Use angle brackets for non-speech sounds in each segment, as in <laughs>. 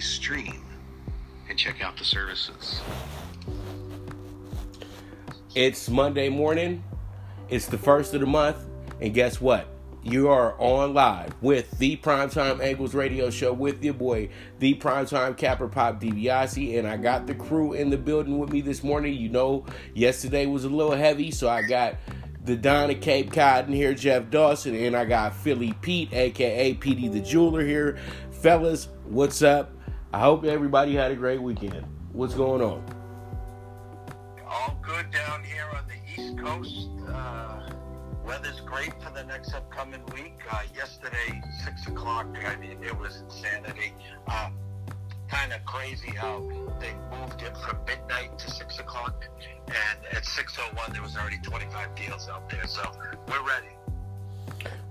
stream and check out the services. It's Monday morning. It's the first of the month. And guess what? You are on live with the Primetime Angles radio show with your boy, the Primetime Capper Pop DiBiase. And I got the crew in the building with me this morning. You know, yesterday was a little heavy, so I got the Don of Cape Cod here, Jeff Dawson, and I got Philly Pete, aka PD the Jeweler here. Fellas, what's up? I hope everybody had a great weekend. What's going on? All good down here on the East Coast. Uh, weather's great for the next upcoming week. Uh, yesterday, 6 o'clock, I mean, it was insanity. Uh, kind of crazy how they moved it from midnight to 6 o'clock. And at 6.01, there was already 25 deals out there. So we're ready.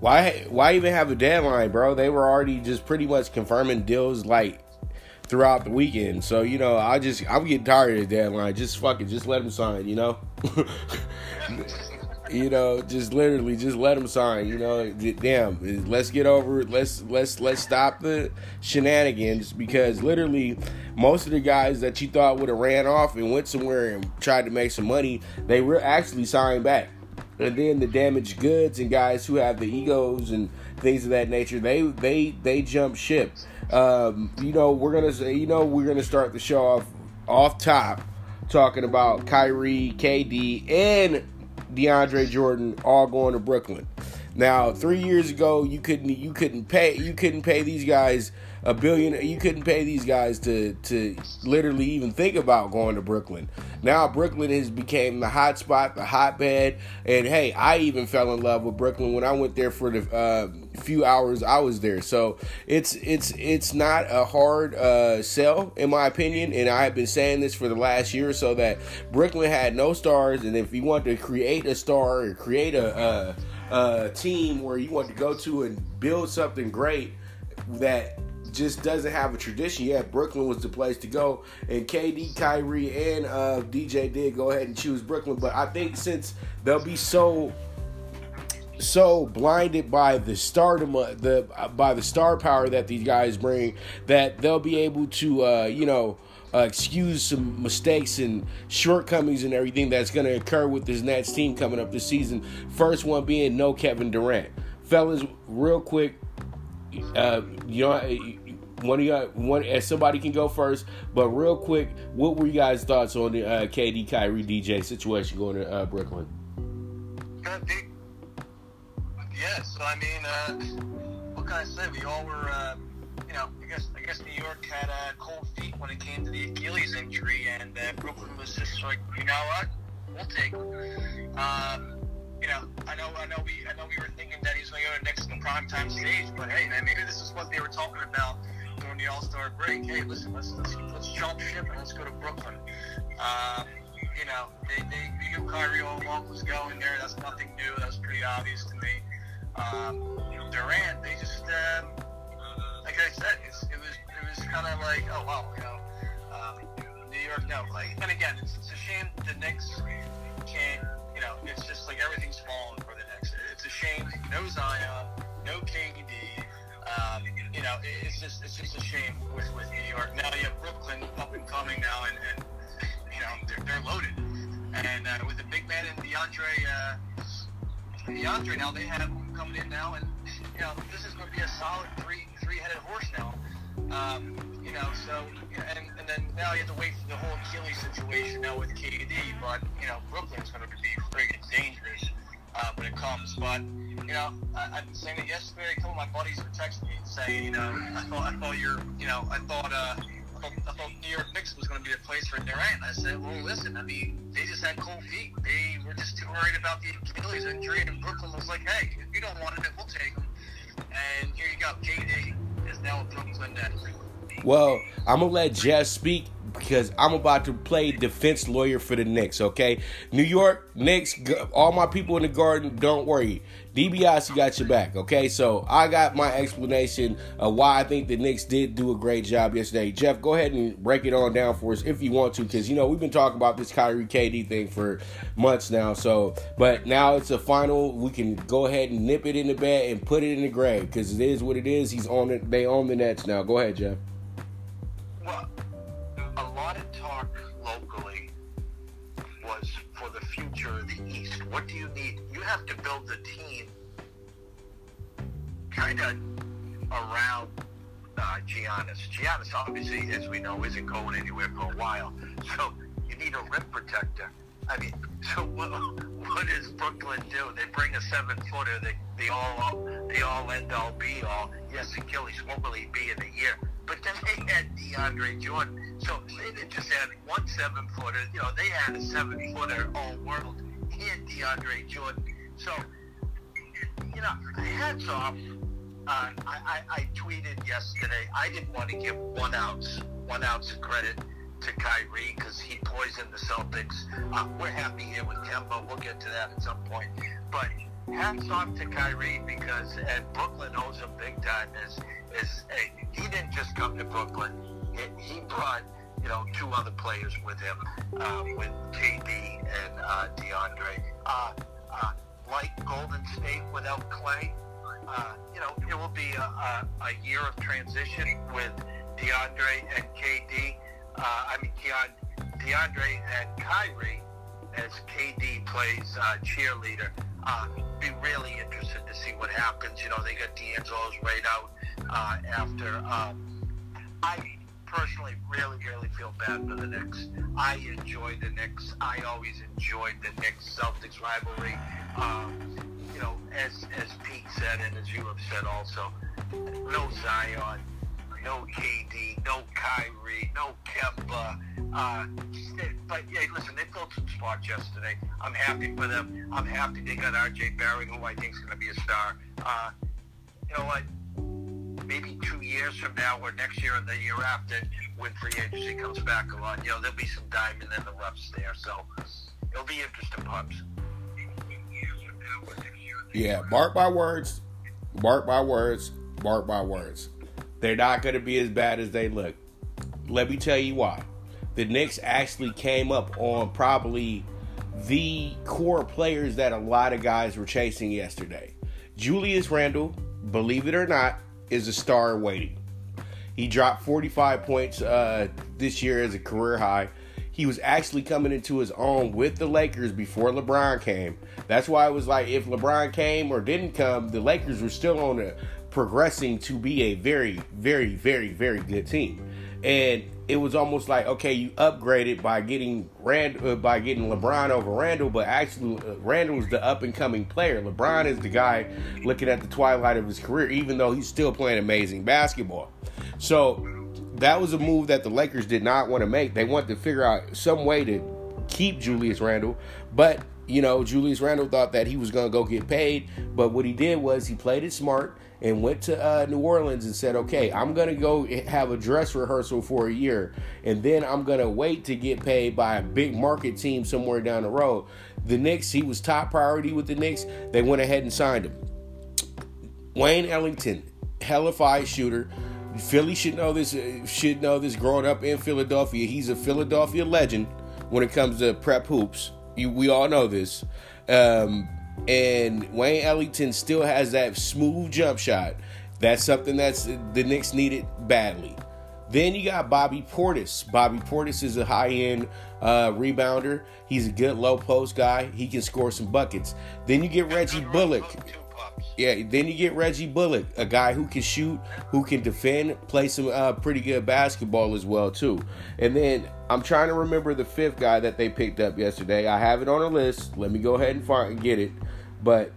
Why why even have a deadline, bro? They were already just pretty much confirming deals like throughout the weekend. So, you know, I just I'm getting tired of the deadline. Just fucking just let them sign, you know? <laughs> you know, just literally just let them sign, you know. Damn, let's get over it. Let's let's let's stop the shenanigans because literally most of the guys that you thought would have ran off and went somewhere and tried to make some money, they were actually signed back. And then the damaged goods and guys who have the egos and things of that nature, they they they jump ship. Um, you know, we're gonna say, you know, we're gonna start the show off off top talking about Kyrie, KD, and DeAndre Jordan all going to Brooklyn. Now, three years ago, you couldn't you couldn't pay you couldn't pay these guys a billion. You couldn't pay these guys to to literally even think about going to Brooklyn. Now Brooklyn has became the hot spot, the hotbed, and hey, I even fell in love with Brooklyn when I went there for the uh, few hours I was there. So it's it's it's not a hard uh, sell in my opinion, and I have been saying this for the last year or so that Brooklyn had no stars, and if you want to create a star or create a, a, a team where you want to go to and build something great that just doesn't have a tradition yet. Brooklyn was the place to go, and KD, Kyrie, and uh, DJ did go ahead and choose Brooklyn. But I think since they'll be so so blinded by the stardom, the by the star power that these guys bring, that they'll be able to, uh, you know. Uh, excuse some mistakes and shortcomings and everything that's going to occur with this Nets team coming up this season. First one being no Kevin Durant. Fellas, real quick, uh, you know, one of y'all, one, as somebody can go first, but real quick, what were you guys' thoughts on the uh, KD Kyrie DJ situation going to uh, Brooklyn? Yeah, so I mean, uh, what can I say? We all were, uh, you know, I guess I guess New York had uh, cold feet when it came to the Achilles injury, and uh, Brooklyn was just like, you know what, we'll take. Um, you know, I know, I know, we, I know, we were thinking that he's going to go to Knicks in prime time stage, but hey, man, maybe this is what they were talking about during the All Star break. Hey, listen, let's let's let's jump ship and let's go to Brooklyn. Um, you know, they, they, they knew Kyrie all was going there. That's nothing new. That was pretty obvious to me. Um, Durant, they just, um, like I said, it's, it was it was kind of like, oh wow, you know, um, New York, no. Like, and again, it's, it's a shame the Knicks can't. You know, it's just like everything's falling for the Knicks. It's a shame. No Zion, no KD. Um, you know, it's just it's just a shame with, with New York. Now you have Brooklyn up and coming now, and, and you know they're, they're loaded. And uh, with the big man and DeAndre, uh, DeAndre now they have coming in now, and you know this is going to be a solid three three headed horse now. Um, you know, so and, and then now you have to wait for the whole Achilles situation now with KD, but you know Brooklyn's going to be friggin' dangerous uh, when it comes. But you know, I, I've been saying it yesterday. A couple of my buddies were texting me and saying, you know, I thought I thought you're, you know, I thought. Uh, I thought, I thought New York Knicks was going to be the place for Durant. I said, well, listen, I mean, they just had cold feet. They were just too worried about the Achilles injury, and Brooklyn was like, hey, if you don't want it, we'll take him. And here you. KD is now Brooklyn Net. Well, I'm gonna let Jeff speak because I'm about to play defense lawyer for the Knicks. Okay, New York Knicks, all my people in the garden, don't worry. DiBiase got your back. Okay, so I got my explanation of why I think the Knicks did do a great job yesterday. Jeff, go ahead and break it on down for us if you want to, because you know we've been talking about this Kyrie KD thing for months now. So, but now it's a final. We can go ahead and nip it in the bed and put it in the grave because it is what it is. He's on it. They own the Nets now. Go ahead, Jeff. Well, a lot of talk locally was for the future of the East. What do you need have to build the team kind of around uh, Giannis. Giannis, obviously, as we know, isn't going anywhere for a while. So you need a rim protector. I mean, <laughs> so what, what does Brooklyn do? They bring a seven footer. They they all they all end all be all. Yes, Achilles. Will he be in a year? But then they had DeAndre Jordan. So they didn't just have one seven footer. You know, they had a seven footer all world and DeAndre Jordan. So you know, hats off. Uh, I, I, I tweeted yesterday. I didn't want to give one ounce one ounce of credit to Kyrie because he poisoned the Celtics. Uh, we're happy here with Kemba. We'll get to that at some point. But hats off to Kyrie because and Brooklyn owes him big time. Is is he didn't just come to Brooklyn. He, he brought you know two other players with him, uh, with KD and uh, DeAndre. Uh, uh, like Golden State without Clay, uh, you know it will be a, a, a year of transition with DeAndre and KD uh, I mean, Keon, DeAndre and Kyrie as KD plays uh, cheerleader. Uh, be really interested to see what happens. You know, they got D'Angelo's right out uh, after. Um, I personally really, really feel bad for the Knicks. I enjoy the Knicks. I always enjoyed the Knicks Celtics rivalry. Um, you know, as as Pete said, and as you have said also, no Zion no KD, no Kyrie, no Kemba. Uh, but yeah, listen, they built some spots yesterday. I'm happy for them. I'm happy they got RJ Barrett, who I think is going to be a star. Uh, you know what? Maybe two years from now, or next year, or the year after, when free agency comes back along, you know, there'll be some diamond in the roughs there. So it'll be interesting, pups. Yeah, mark my words. Mark my words. Mark my words. They're not going to be as bad as they look. Let me tell you why. The Knicks actually came up on probably the core players that a lot of guys were chasing yesterday. Julius Randle, believe it or not, is a star waiting. He dropped 45 points uh, this year as a career high. He was actually coming into his own with the Lakers before LeBron came. That's why it was like if LeBron came or didn't come, the Lakers were still on a progressing to be a very, very, very, very good team. And it was almost like okay, you upgraded by getting Rand uh, by getting LeBron over Randle, but actually uh, Randle is the up and coming player. LeBron is the guy looking at the twilight of his career, even though he's still playing amazing basketball. So that was a move that the Lakers did not want to make. They wanted to figure out some way to keep Julius Randle, but you know Julius Randle thought that he was going to go get paid. But what he did was he played it smart and went to uh, New Orleans and said, okay, I'm going to go have a dress rehearsal for a year, and then I'm going to wait to get paid by a big market team somewhere down the road. The Knicks, he was top priority with the Knicks. They went ahead and signed him. Wayne Ellington, hell hella fire shooter. Philly should know this. Uh, should know this. Growing up in Philadelphia, he's a Philadelphia legend when it comes to prep hoops. You, we all know this. Um, and Wayne Ellington still has that smooth jump shot. That's something that's the Knicks needed badly. Then you got Bobby Portis. Bobby Portis is a high end uh, rebounder. He's a good low post guy. He can score some buckets. Then you get Reggie Bullock. Yeah, then you get Reggie Bullock, a guy who can shoot, who can defend, play some uh, pretty good basketball as well too. And then I'm trying to remember the fifth guy that they picked up yesterday. I have it on a list. Let me go ahead and find and get it. But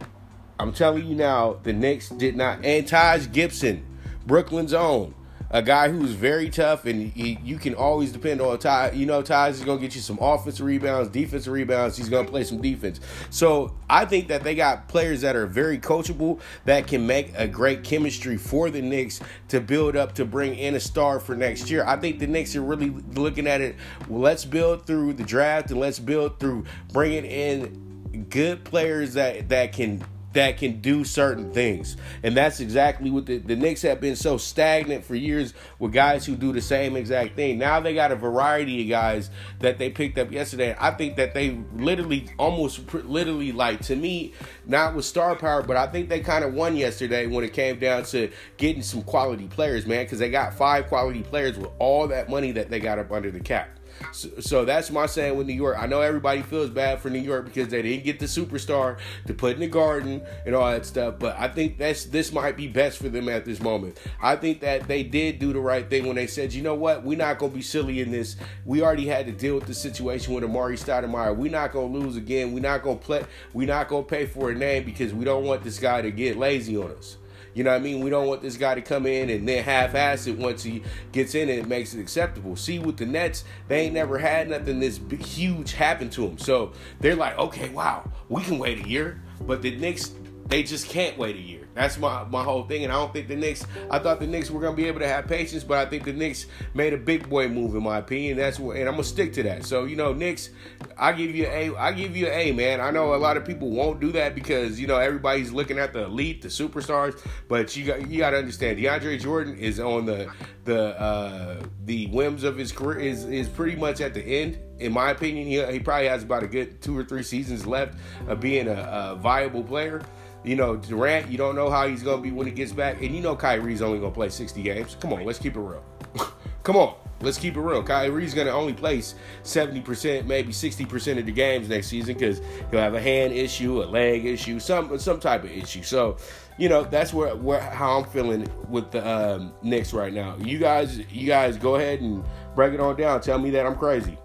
I'm telling you now, the Knicks did not. And Taj Gibson, Brooklyn's own a guy who's very tough, and he, you can always depend on Ty. You know, Ty is going to get you some offensive rebounds, defensive rebounds. He's going to play some defense. So I think that they got players that are very coachable that can make a great chemistry for the Knicks to build up to bring in a star for next year. I think the Knicks are really looking at it. Well, let's build through the draft and let's build through bringing in good players that that can that can do certain things. And that's exactly what the, the Knicks have been so stagnant for years with guys who do the same exact thing. Now they got a variety of guys that they picked up yesterday. I think that they literally, almost literally, like to me, not with star power, but I think they kind of won yesterday when it came down to getting some quality players, man, because they got five quality players with all that money that they got up under the cap. So, so that's my saying with New York. I know everybody feels bad for New York because they didn't get the superstar to put in the garden and all that stuff. But I think that's this might be best for them at this moment. I think that they did do the right thing when they said, you know what, we're not gonna be silly in this. We already had to deal with the situation with Amar'e Stoudemire. We're not gonna lose again. We're not gonna play. We're not gonna pay for a name because we don't want this guy to get lazy on us. You know what I mean? We don't want this guy to come in and then half-ass it once he gets in and it makes it acceptable. See, with the Nets, they ain't never had nothing this huge happen to them. So they're like, okay, wow, we can wait a year. But the Knicks, they just can't wait a year. That's my, my whole thing. And I don't think the Knicks, I thought the Knicks were going to be able to have patience, but I think the Knicks made a big boy move, in my opinion. That's what, and I'm going to stick to that. So, you know, Knicks, I give you a, I give you A, man. I know a lot of people won't do that because, you know, everybody's looking at the elite, the superstars, but you got, you got to understand DeAndre Jordan is on the, the, uh, the whims of his career is, is pretty much at the end in my opinion, he, he probably has about a good two or three seasons left of being a, a viable player. You know, Durant, you don't know how he's going to be when he gets back. And you know Kyrie's only going to play 60 games. Come on, let's keep it real. <laughs> Come on, let's keep it real. Kyrie's going to only play 70%, maybe 60% of the games next season because he'll have a hand issue, a leg issue, some some type of issue. So, you know, that's where, where how I'm feeling with the um, Knicks right now. You guys, you guys go ahead and break it on down. Tell me that I'm crazy.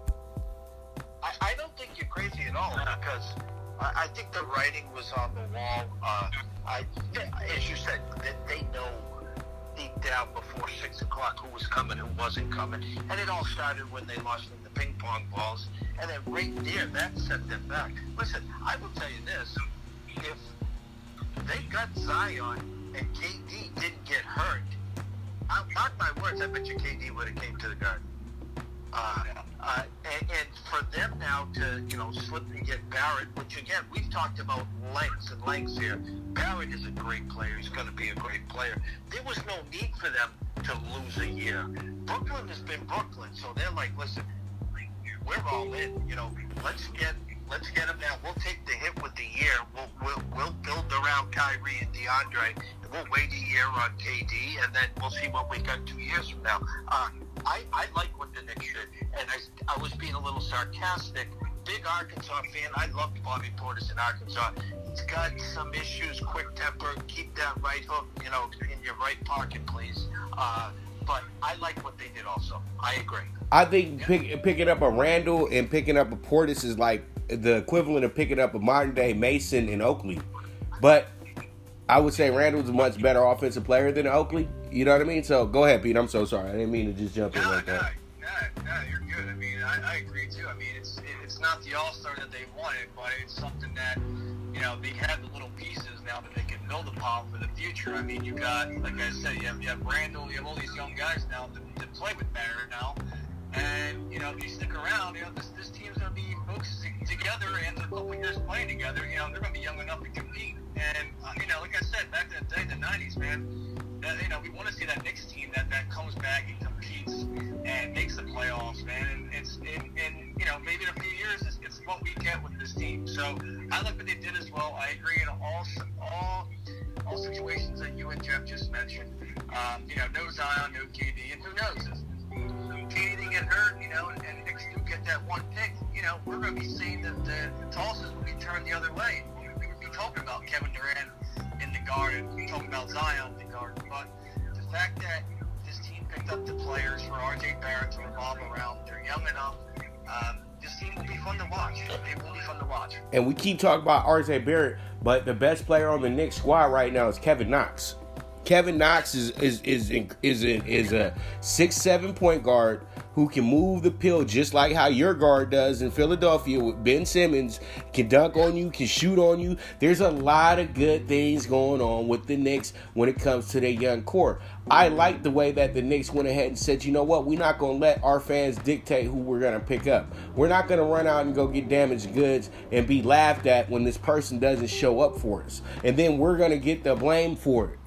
I, I don't think you're crazy at all because I, think the writing was on the wall. Uh, I, as you said, that they know deep down before six o'clock who was coming, who wasn't coming, and it all started when they lost in the ping pong balls, and then right there, that set them back. Listen, I will tell you this: if they got Zion and KD didn't get hurt, I, mark my words, I bet you KD would have came to the Garden. Uh, uh, and, and for them now to, you know, slip and get Barrett, which again, we've talked about lengths and lengths here. Barrett is a great player. He's going to be a great player. There was no need for them to lose a year. Brooklyn has been Brooklyn, so they're like, listen, we're all in. You know, let's get let's get him now. We'll take the hit with the year. We'll we'll, we'll build around Kyrie and DeAndre. And we'll wait a year on KD, and then we'll see what we got two years from now. Uh, I I like what the Knicks did, and I I was being a little sarcastic. Big Arkansas fan. I loved Bobby Portis in Arkansas. He's got some issues, quick temper. Keep that right hook, you know, in your right pocket, please. Uh, but I like what they did also. I agree. I think pick, picking up a Randle and picking up a Portis is like the equivalent of picking up a modern day Mason in Oakley. But I would say Randle's a much better offensive player than Oakley. You know what I mean? So go ahead, Pete. I'm so sorry. I didn't mean to just jump in like that. No, no, you're good. I mean, I, I agree too. I mean, it's it's not the All Star that they wanted, but it's something that you know they have the little pieces now that they can build upon for the future. I mean, you got like I said, you have you have Randle, you have all these young guys now to, to play with Barrett now. And you know, if you stick around, you know this this team's gonna be focusing together and a couple years playing together. You know, they're gonna be young enough to compete. And uh, you know, like I said, back in the day, the '90s, man, that, you know, we want to see that Knicks team that that comes back and competes and makes the playoffs, man. And it's and, and you know, maybe in a few years, what we get with this team. So I like what they did as well. I agree in all all all situations that you and Jeff just mentioned. Um, you know, no Zion, no KD, and who knows? KD get hurt, you know, and, Knicks do get that one pick, you know, we're going to be seeing that the, tosses will be turned the other way. We, would be talking about Kevin Durant in the garden, talking about Zion in the garden. But the fact that this team picked up the players for RJ Barrett to revolve around, they're young enough. Um, this team will be fun to watch. It will be fun to watch. And we keep talking about RJ Barrett, but the best player on the Knicks squad right now is Kevin Knox. Kevin Knox is is is is a, is a six seven point guard who can move the pill just like how your guard does in Philadelphia with Ben Simmons can dunk on you, can shoot on you. There's a lot of good things going on with the Knicks when it comes to their young core. I like the way that the Knicks went ahead and said, you know what, we're not going to let our fans dictate who we're going to pick up. We're not going to run out and go get damaged goods and be laughed at when this person doesn't show up for us. And then we're going to get the blame for it.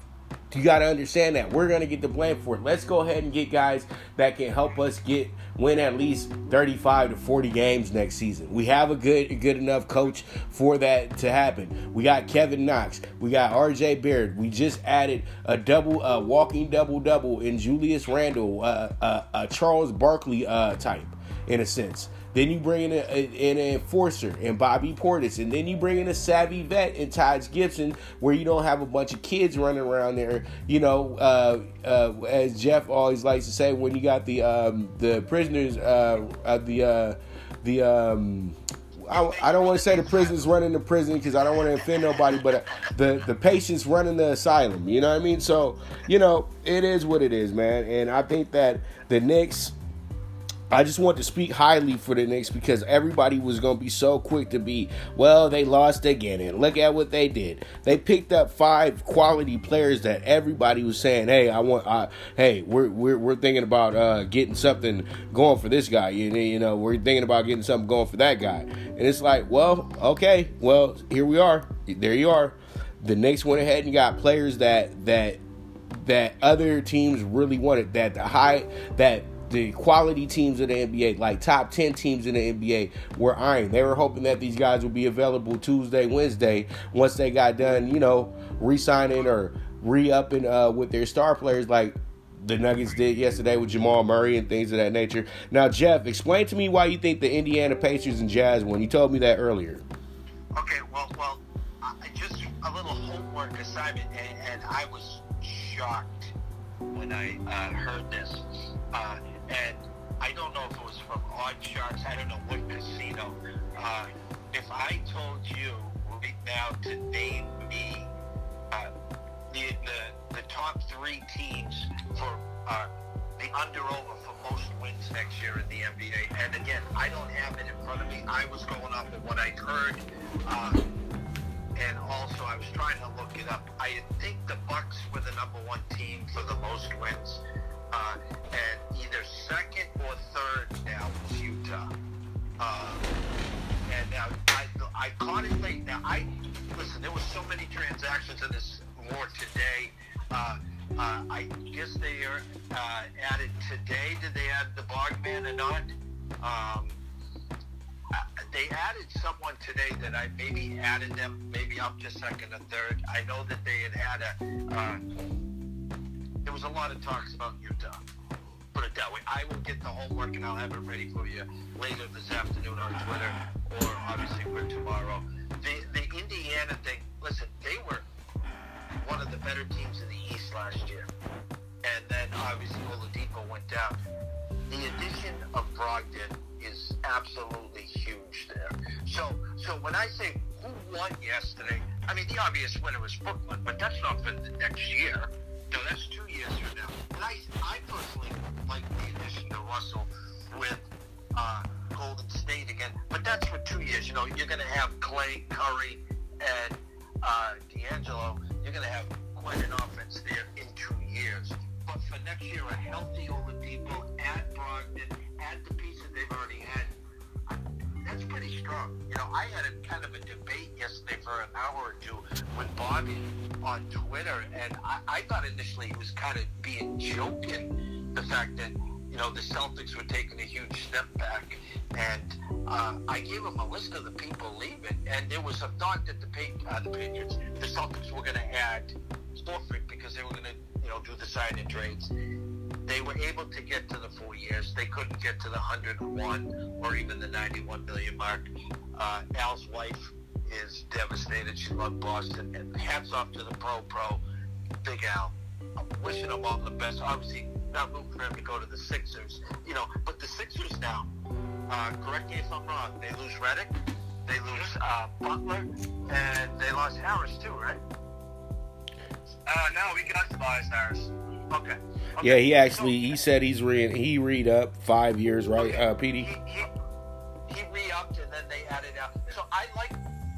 You got to understand that we're going to get the blame for it. Let's go ahead and get guys that can help us get win at least 35 to 40 games next season. We have a good good enough coach for that to happen. We got Kevin Knox, we got RJ Barrett. We just added a double uh, walking double double in Julius Randle, uh, uh, a Charles Barkley uh, type. in a sense. Then you bring in, a, a, an enforcer and Bobby Portis, and then you bring in a savvy vet in Taj Gibson, where you don't have a bunch of kids running around there. You know, uh, uh, as Jeff always likes to say, when you got the um, the prisoners, uh, uh the uh, the um, I, I, don't want to say the prisoners running the prison because I don't want to offend nobody, but uh, the the patients running the asylum. You know what I mean? So you know it is what it is, man. And I think that the Knicks I just want to speak highly for the Knicks because everybody was going to be so quick to be, well, they lost again. And look at what they did. They picked up five quality players that everybody was saying, hey, I want, uh, hey, we're, we're, we're thinking about uh, getting something going for this guy. You, you know, we're thinking about getting something going for that guy. And it's like, well, okay, well, here we are. There you are. The Knicks went ahead and got players that, that, that other teams really wanted, that the high, that, the quality teams in the NBA, like top 10 teams in the NBA, were eyeing. They were hoping that these guys would be available Tuesday, Wednesday, once they got done, you know, re signing or re upping uh, with their star players like the Nuggets did yesterday with Jamal Murray and things of that nature. Now, Jeff, explain to me why you think the Indiana Pacers and Jazz won. You told me that earlier. Okay, well, well, I just a little homework assignment, and, and I was shocked when I uh, heard this. Uh, and I don't know if it was from OddsShark. I don't know what casino. Uh, if I told you right now to name me uh, the, the the top three teams for uh, the under over for most wins next year in the NBA, and again, I don't have it in front of me. I was going off of what I heard. Uh, and also I was trying to look it up. I think the Bucks were the number one team for the most wins uh, and either second or third now was Utah. Uh, and now I, I caught it late. Now I listen. There was so many transactions in this war today. Uh, uh, I guess they are uh, added today. Did they add the Bogman or not? Um, uh, they added someone today that I maybe added them maybe up to second or third. I know that they had had a uh, was a lot of talks about Utah. Put it that way. I will get the homework and I'll have it ready for you later this afternoon on Twitter or obviously for tomorrow. The the Indiana thing. Listen, they were one of the better teams in the East last year, and then obviously Oladipo went down. The addition of Brogdon is absolutely huge there. So so when I say who won yesterday, I mean the obvious winner was Brooklyn, but that's not for the next year. No, that's two years from now. And I, I personally like the addition to Russell with uh, Golden State again, but that's for two years. You know, you're going to have Clay, Curry, and uh, D'Angelo. You're going to have quite an offense there in two years. But for next year, a healthy Oladipo, add Brogdon, add the pieces they've already had that's pretty strong. You know, I had a kind of a debate yesterday for an hour or two with Bobby on Twitter, and I, I thought initially he was kind of being joking the fact that you know the Celtics were taking a huge step back, and uh, I gave him a list of the people leaving, and there was a thought that the, uh, the Patriots, the Celtics were going to add Horford because they were going to you know do the sign trades they were able to get to the four years. They couldn't get to the 101 or even the 91 million mark. Uh, Al's wife is devastated. She loved Boston. And hats off to the pro pro, Big Al. I'm wishing him all the best. Obviously, not rooting for him to go to the Sixers, you know. But the Sixers now, uh, correct me if I'm wrong, they lose Redick, they lose uh, Butler, and they lost Harris too, right? Uh, no, we got Tobias Harris. Okay. okay. Yeah, he actually he said he's re he read up five years, right, okay. uh, Petey? He, he, he re-upped and then they added out. So I like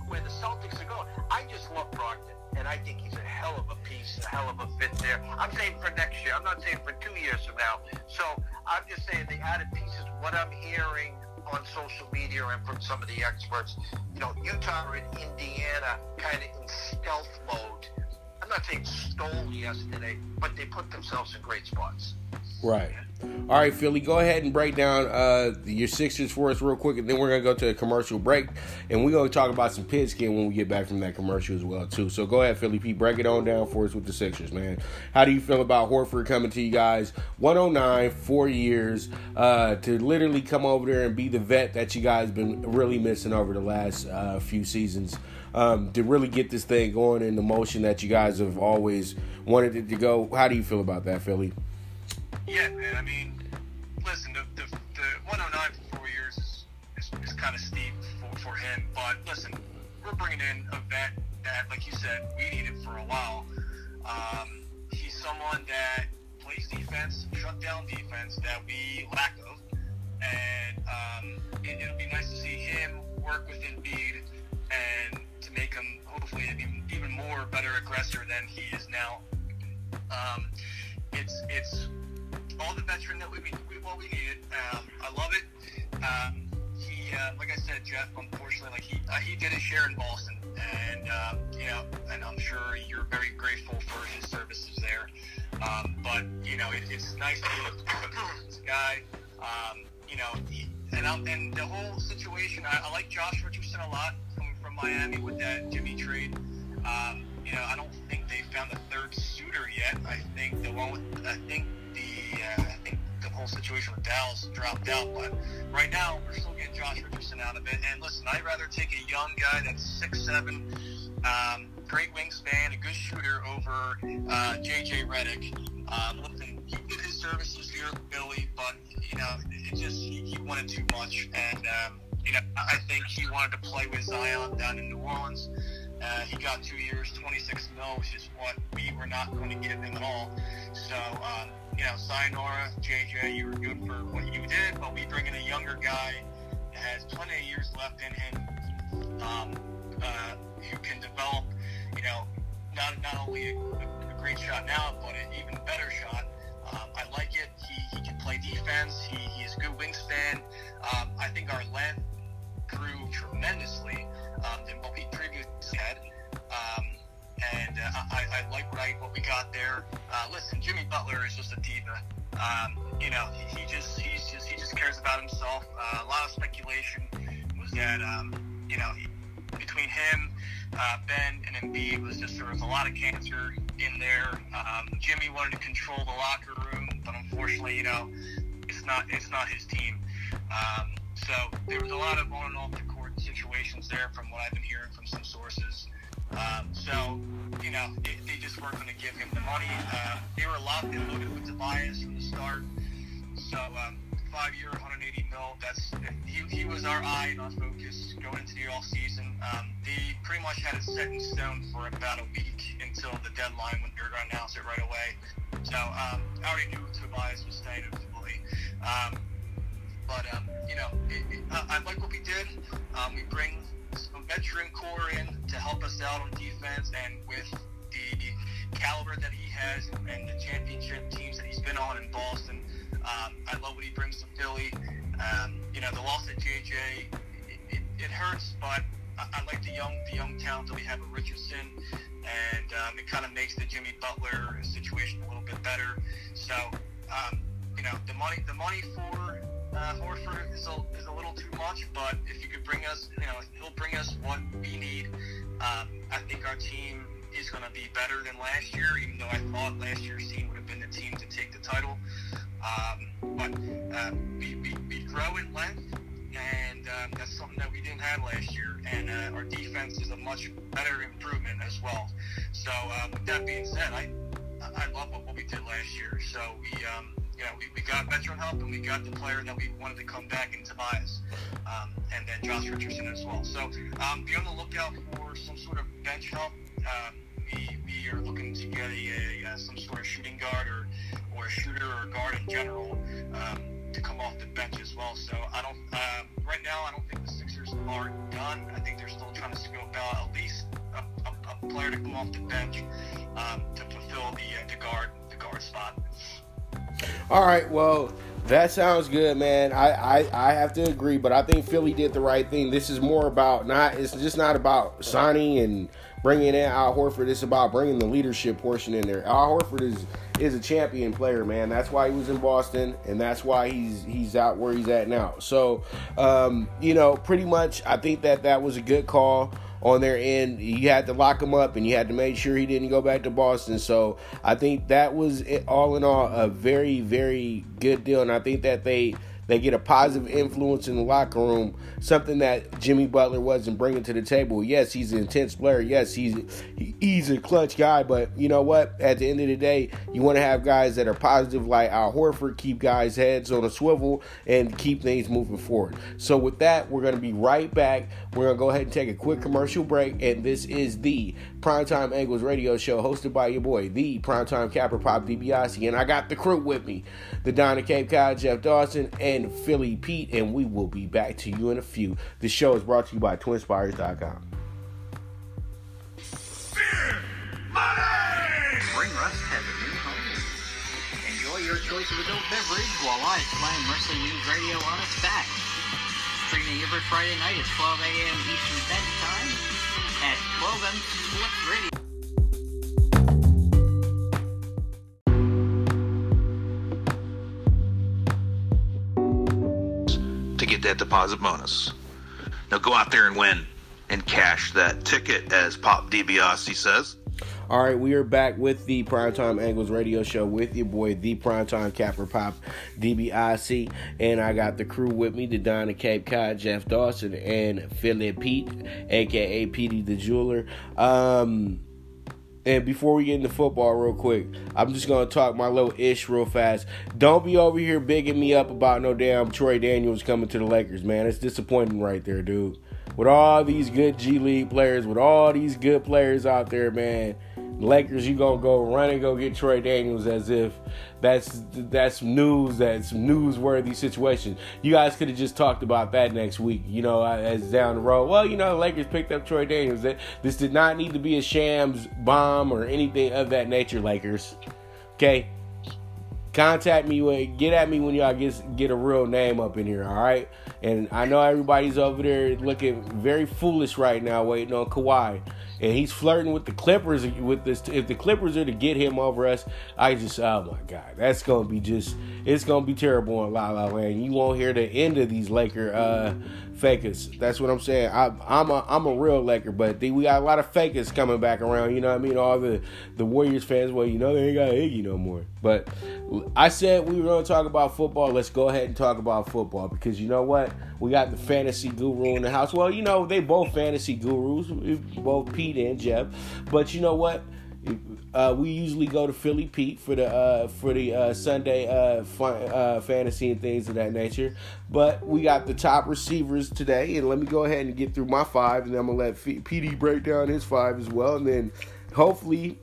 where the Celtics are going. I just love Brogdon, and I think he's a hell of a piece, a hell of a fit there. I'm saying for next year. I'm not saying for two years from now. So I'm just saying the added pieces. What I'm hearing on social media and from some of the experts, you know, Utah and Indiana kind of in stealth mode I'm not saying stole yesterday, but they put themselves in great spots. Right. All right, Philly, go ahead and break down uh, your Sixers for us real quick, and then we're gonna go to a commercial break, and we're gonna talk about some pigskin when we get back from that commercial as well too. So go ahead, Philly P, break it on down for us with the Sixers, man. How do you feel about Horford coming to you guys, 109, four years, uh, to literally come over there and be the vet that you guys been really missing over the last uh, few seasons? Um, to really get this thing going in the motion that you guys have always wanted it to go. How do you feel about that, Philly? Yeah, man. I mean, listen, the, the, the 109 for four years is, is, is kind of steep for, for him. But listen, we're bringing in a vet that, like you said, we needed for a while. Um, he's someone that plays defense, shut down defense that we lack of. And um, it, it'll be nice to see him work with Embiid and to make him hopefully an even, more better aggressor than he is now. Um, it's it's all the veteran that we, we what we needed. Um, I love it. Um, he, uh, like I said, Jeff. Unfortunately, like he uh, he did his share in Boston, and uh, you know, and I'm sure you're very grateful for his services there. Um, but you know, it, it's nice to be a guy. Um, you know, he, and I'm, and the whole situation. I, I like Josh Richardson a lot Miami with that Jimmy trade. Um, you know, I don't think they found a third suitor yet. I think the one with I think the uh, I think the whole situation with Dallas dropped out. But right now, we're still getting Josh Richardson out of it. And listen, I'd rather take a young guy that's six seven, um, great wingspan, a good shooter over uh, JJ Redick. Um, listen, he did his services here Billy, but you know, it just he, he wanted too much, and um, you know, I think he wanted to play with Zion down in New Orleans. Uh, he got two years, 26 mil, which is what we were not going to give him at all. So, um, you know, sayonara, JJ, you were good for what you did, but we bring in a younger guy that has plenty of years left in him, um, uh, who can develop, you know, not not only a, a great shot now, but an even better shot. Um, I like it. He, he can play defense. He, he has good wingspan. Um, I think our length grew tremendously um, than what we previously had. Um, and uh, I, I like what I what we got there. Uh, listen, Jimmy Butler is just a diva. Um, you know, he, he just he's just he just cares about himself. Uh, a lot of speculation was that um, you know he, between him, uh, Ben, and Embiid was just there was a lot of cancer in there. Um, Jimmy wanted to control the locker room, but unfortunately, you know, it's not it's not his team. Um, so there was a lot of on and off the court situations there, from what I've been hearing from some sources. Um, so, you know, they, they just weren't going to give him the money. Uh, they were locked and loaded with Tobias from the start. So, um, five year, 180 mil. That's he, he was our eye and our focus going into the off season. Um, they pretty much had it set in stone for about a week until the deadline when they were going to announce it right away. So, um, I already knew Tobias was staying fully. Um, but um, you know, it, it, I, I like what we did. Um, we bring some veteran core in to help us out on defense, and with the caliber that he has and the championship teams that he's been on in Boston, um, I love what he brings to Philly. Um, you know, the loss at JJ, it, it, hurts, but I, like the young the young talent that we have with Richardson, and um, it kind of makes the Jimmy Butler situation a little bit better. So, um, you know, the money the money for uh, Horford is a, is a little too much, but if you could bring us, you know, he'll bring us what we need. Um, I think our team is going to be better than last year, even though I thought last year's team would have been the team to take the title. Um, but uh, we, we, we grow in length, and um, that's something that we didn't have last year. And uh, our defense is a much better improvement as well. So uh, with that being said, I I love what, what we did last year. So we um, you know, we, we got veteran help and we got the player that we wanted to come back in Tobias, um, and then Josh Richardson as well. So um, be on the lookout for some sort of bench help. Um, we, we are looking to get a, a, uh, some sort of shooting guard or, or a shooter or guard in general um, to come off the bench as well. So I don't uh, right now I don't think the Sixers are done. I think they're still trying to scope out at least a, a, a player to come off the bench um, to fulfill the uh, the guard the guard spot. All right, well, that sounds good, man. I, I, I have to agree, but I think Philly did the right thing. This is more about not. It's just not about signing and bringing in Al Horford. It's about bringing the leadership portion in there. Al Horford is is a champion player, man. That's why he was in Boston, and that's why he's he's out where he's at now. So, um, you know, pretty much, I think that that was a good call on their end. You had to lock him up and you had to make sure he didn't go back to Boston. So I think that was all in all a very, very good deal. And I think that they they get a positive influence in the locker room, something that Jimmy Butler wasn't bringing to the table. Yes, he's an intense player. Yes, he's he's a clutch guy. But you know what? At the end of the day, you want to have guys that are positive, like Al Horford, keep guys' heads on a swivel and keep things moving forward. So with that, we're going to be right back. We're going to go ahead and take a quick commercial break, and this is the Primetime Angles Radio Show, hosted by your boy, the Primetime Capper Pop DiBiase, and I got the crew with me, the Donna Cape Cod, Jeff Dawson, and Philly Pete, and we will be back to you in a few. The show is brought to you by TwinSpires.com. Ring Rust has a new home. Enjoy your choice of adult beverage while I explain Wrestling News Radio on its back. Every Friday night at 12 a.m. Eastern Standard Time at 12M Sports Radio. To get that deposit bonus. Now go out there and win and cash that ticket, as Pop DiBiase says. All right, we are back with the Primetime Angles Radio Show with your boy, the Primetime Capper Pop DiBiase. and I got the crew with me: the Donna Cape Cod, Jeff Dawson, and Philly Pete, aka Petey the Jeweler. Um, and before we get into football, real quick, I'm just gonna talk my little ish real fast. Don't be over here bigging me up about no damn Troy Daniels coming to the Lakers, man. It's disappointing right there, dude. With all these good G League players, with all these good players out there, man. Lakers, you gonna go run and go get Troy Daniels as if that's that's news, that's newsworthy situation. You guys could have just talked about that next week, you know, uh, as down the road. Well, you know, the Lakers picked up Troy Daniels. This did not need to be a shams bomb or anything of that nature, Lakers. Okay, contact me when get at me when y'all get get a real name up in here all right and i know everybody's over there looking very foolish right now waiting on Kawhi and he's flirting with the Clippers with this. If the Clippers are to get him over us, I just oh my god, that's gonna be just it's gonna be terrible in La La Land. You won't hear the end of these Laker uh, fakers. That's what I'm saying. I, am a I'm a real Laker, but we got a lot of fakers coming back around. You know what I mean? All the the Warriors fans, well, you know they ain't got Iggy no more. But I said we were gonna talk about football. Let's go ahead and talk about football because you know what? We got the fantasy guru in the house. Well, you know they both fantasy gurus, both Pete and Jeff. But you know what? Uh, we usually go to Philly Pete for the uh, for the uh, Sunday uh, fun, uh, fantasy and things of that nature. But we got the top receivers today, and let me go ahead and get through my five, and then I'm gonna let PD break down his five as well, and then hopefully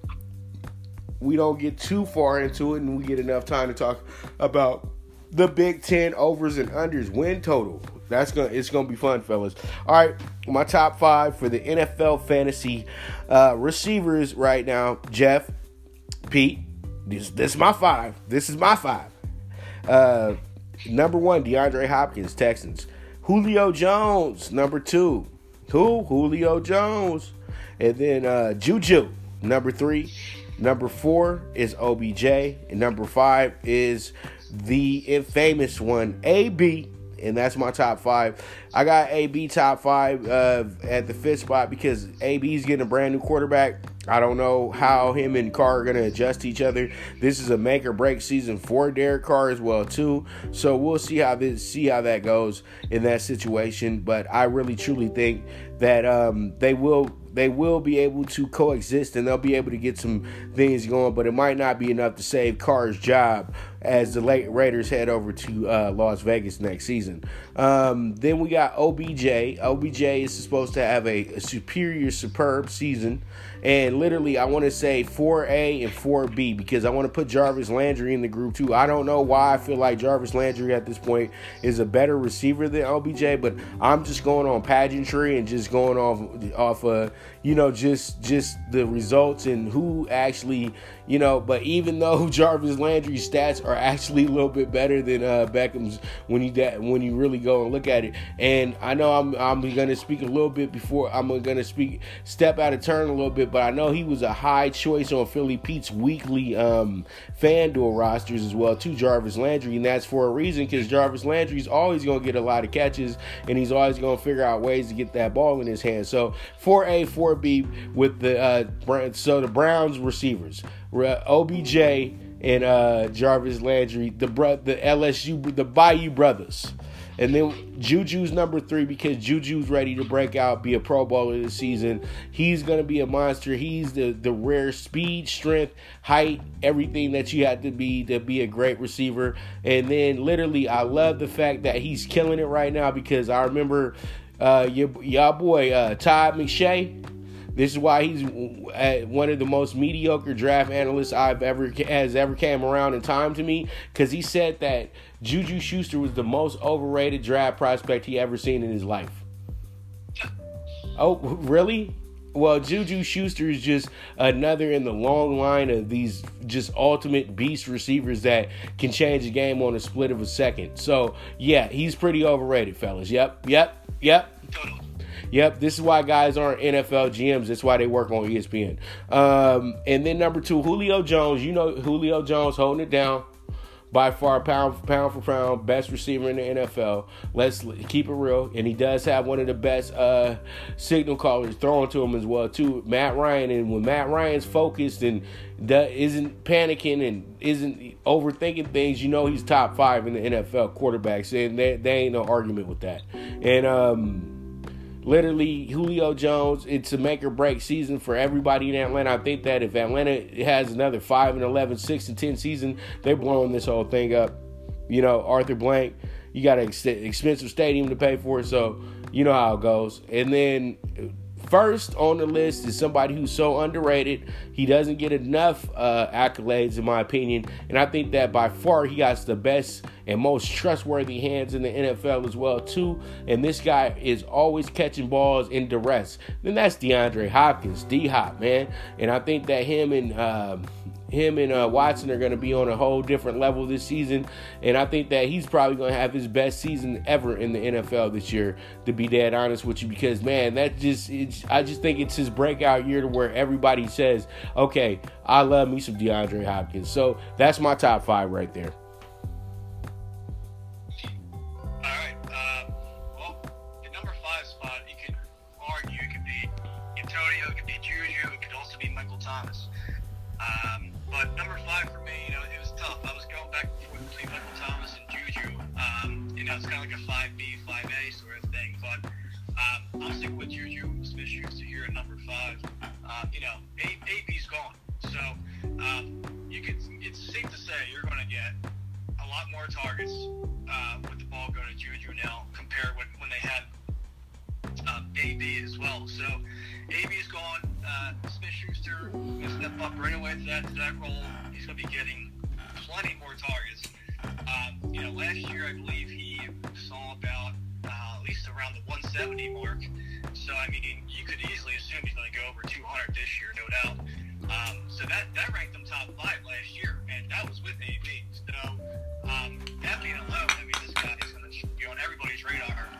we don't get too far into it, and we get enough time to talk about the Big Ten overs and unders win total. That's gonna it's gonna be fun, fellas. All right, my top five for the NFL fantasy uh, receivers right now. Jeff, Pete, this this is my five. This is my five. Uh, number one, DeAndre Hopkins, Texans. Julio Jones, number two. Who? Julio Jones. And then uh, Juju, number three. Number four is OBJ. And number five is the infamous one, AB and that's my top five. I got AB top five uh, at the fifth spot because AB's getting a brand new quarterback. I don't know how him and Carr are going to adjust each other. This is a make or break season for Derek Carr as well too. So we'll see how this see how that goes in that situation. But I really truly think that um, they will they will be able to coexist and they'll be able to get some things going, but it might not be enough to save Carr's job as the late Raiders head over to uh, Las Vegas next season. Um, then we got OBJ. OBJ is supposed to have a, a superior, superb season. And literally, I want to say 4A and 4B because I want to put Jarvis Landry in the group too. I don't know why I feel like Jarvis Landry at this point is a better receiver than OBJ, but I'm just going on pageantry and just going off off uh, you know just just the results and who actually you know. But even though <laughs> Jarvis Landry's stats are actually a little bit better than uh, Beckham's when you da- when you really go and look at it. And I know I'm I'm gonna speak a little bit before I'm gonna speak step out of turn a little bit, but I know he was a high choice on Philly Pete's weekly um, FanDuel rosters as well too, Jarvis Landry, and that's for a reason because Jarvis Landry's always gonna get a lot of catches and he's always gonna figure out ways to get that ball in his hand. So 4A, 4B with the uh, so the Browns receivers, OBJ and uh, Jarvis Landry, the bro- the LSU, the Bayou brothers. And then Juju's number three because Juju's ready to break out, be a Pro Bowler this season. He's gonna be a monster. He's the the rare speed, strength, height, everything that you have to be to be a great receiver. And then literally, I love the fact that he's killing it right now because I remember uh, your y'all boy uh, Todd McShay this is why he's one of the most mediocre draft analysts I've ever has ever came around in time to me because he said that Juju Schuster was the most overrated draft prospect he ever seen in his life. Oh, <laughs> really? Well, Juju Schuster is just another in the long line of these just ultimate beast receivers that can change the game on a split of a second. So, yeah, he's pretty overrated, fellas. Yep, yep, yep. Yep, this is why guys aren't NFL GMs. That's why they work on ESPN. Um, and then number two, Julio Jones. You know Julio Jones holding it down by far pound for pound for pound best receiver in the NFL. Let's keep it real, and he does have one of the best uh, signal callers thrown to him as well too. Matt Ryan, and when Matt Ryan's focused and isn't panicking and isn't overthinking things, you know he's top five in the NFL quarterbacks, and there, there ain't no argument with that. And um, literally Julio Jones, it's a make or break season for everybody in Atlanta. I think that if Atlanta has another 5 and 11, 6 and 10 season, they're blowing this whole thing up. You know, Arthur Blank, you got an expensive stadium to pay for, so you know how it goes. And then First on the list is somebody who's so underrated. He doesn't get enough uh, accolades, in my opinion. And I think that by far he got the best and most trustworthy hands in the NFL as well, too. And this guy is always catching balls in duress. Then that's DeAndre Hopkins, D Hop, man. And I think that him and uh, him and uh, Watson are going to be on a whole different level this season, and I think that he's probably going to have his best season ever in the NFL this year. To be dead honest with you, because man, that just I just think it's his breakout year to where everybody says, "Okay, I love me some DeAndre Hopkins." So that's my top five right there. More targets uh, with the ball going to Juju now compared with when they had uh, AB as well. So AB's gone. Uh, Smith Schuster to step up right away to that, to that role. He's going to be getting plenty more targets. Um, you know, last year I believe he saw about uh, at least around the 170 mark. So I mean, you could easily assume he's going to go over 200 this year, no doubt. Um, so that that ranked him top five last year, and that was with AB. So um, that being alone, I mean, this guy is going to be on everybody's radar.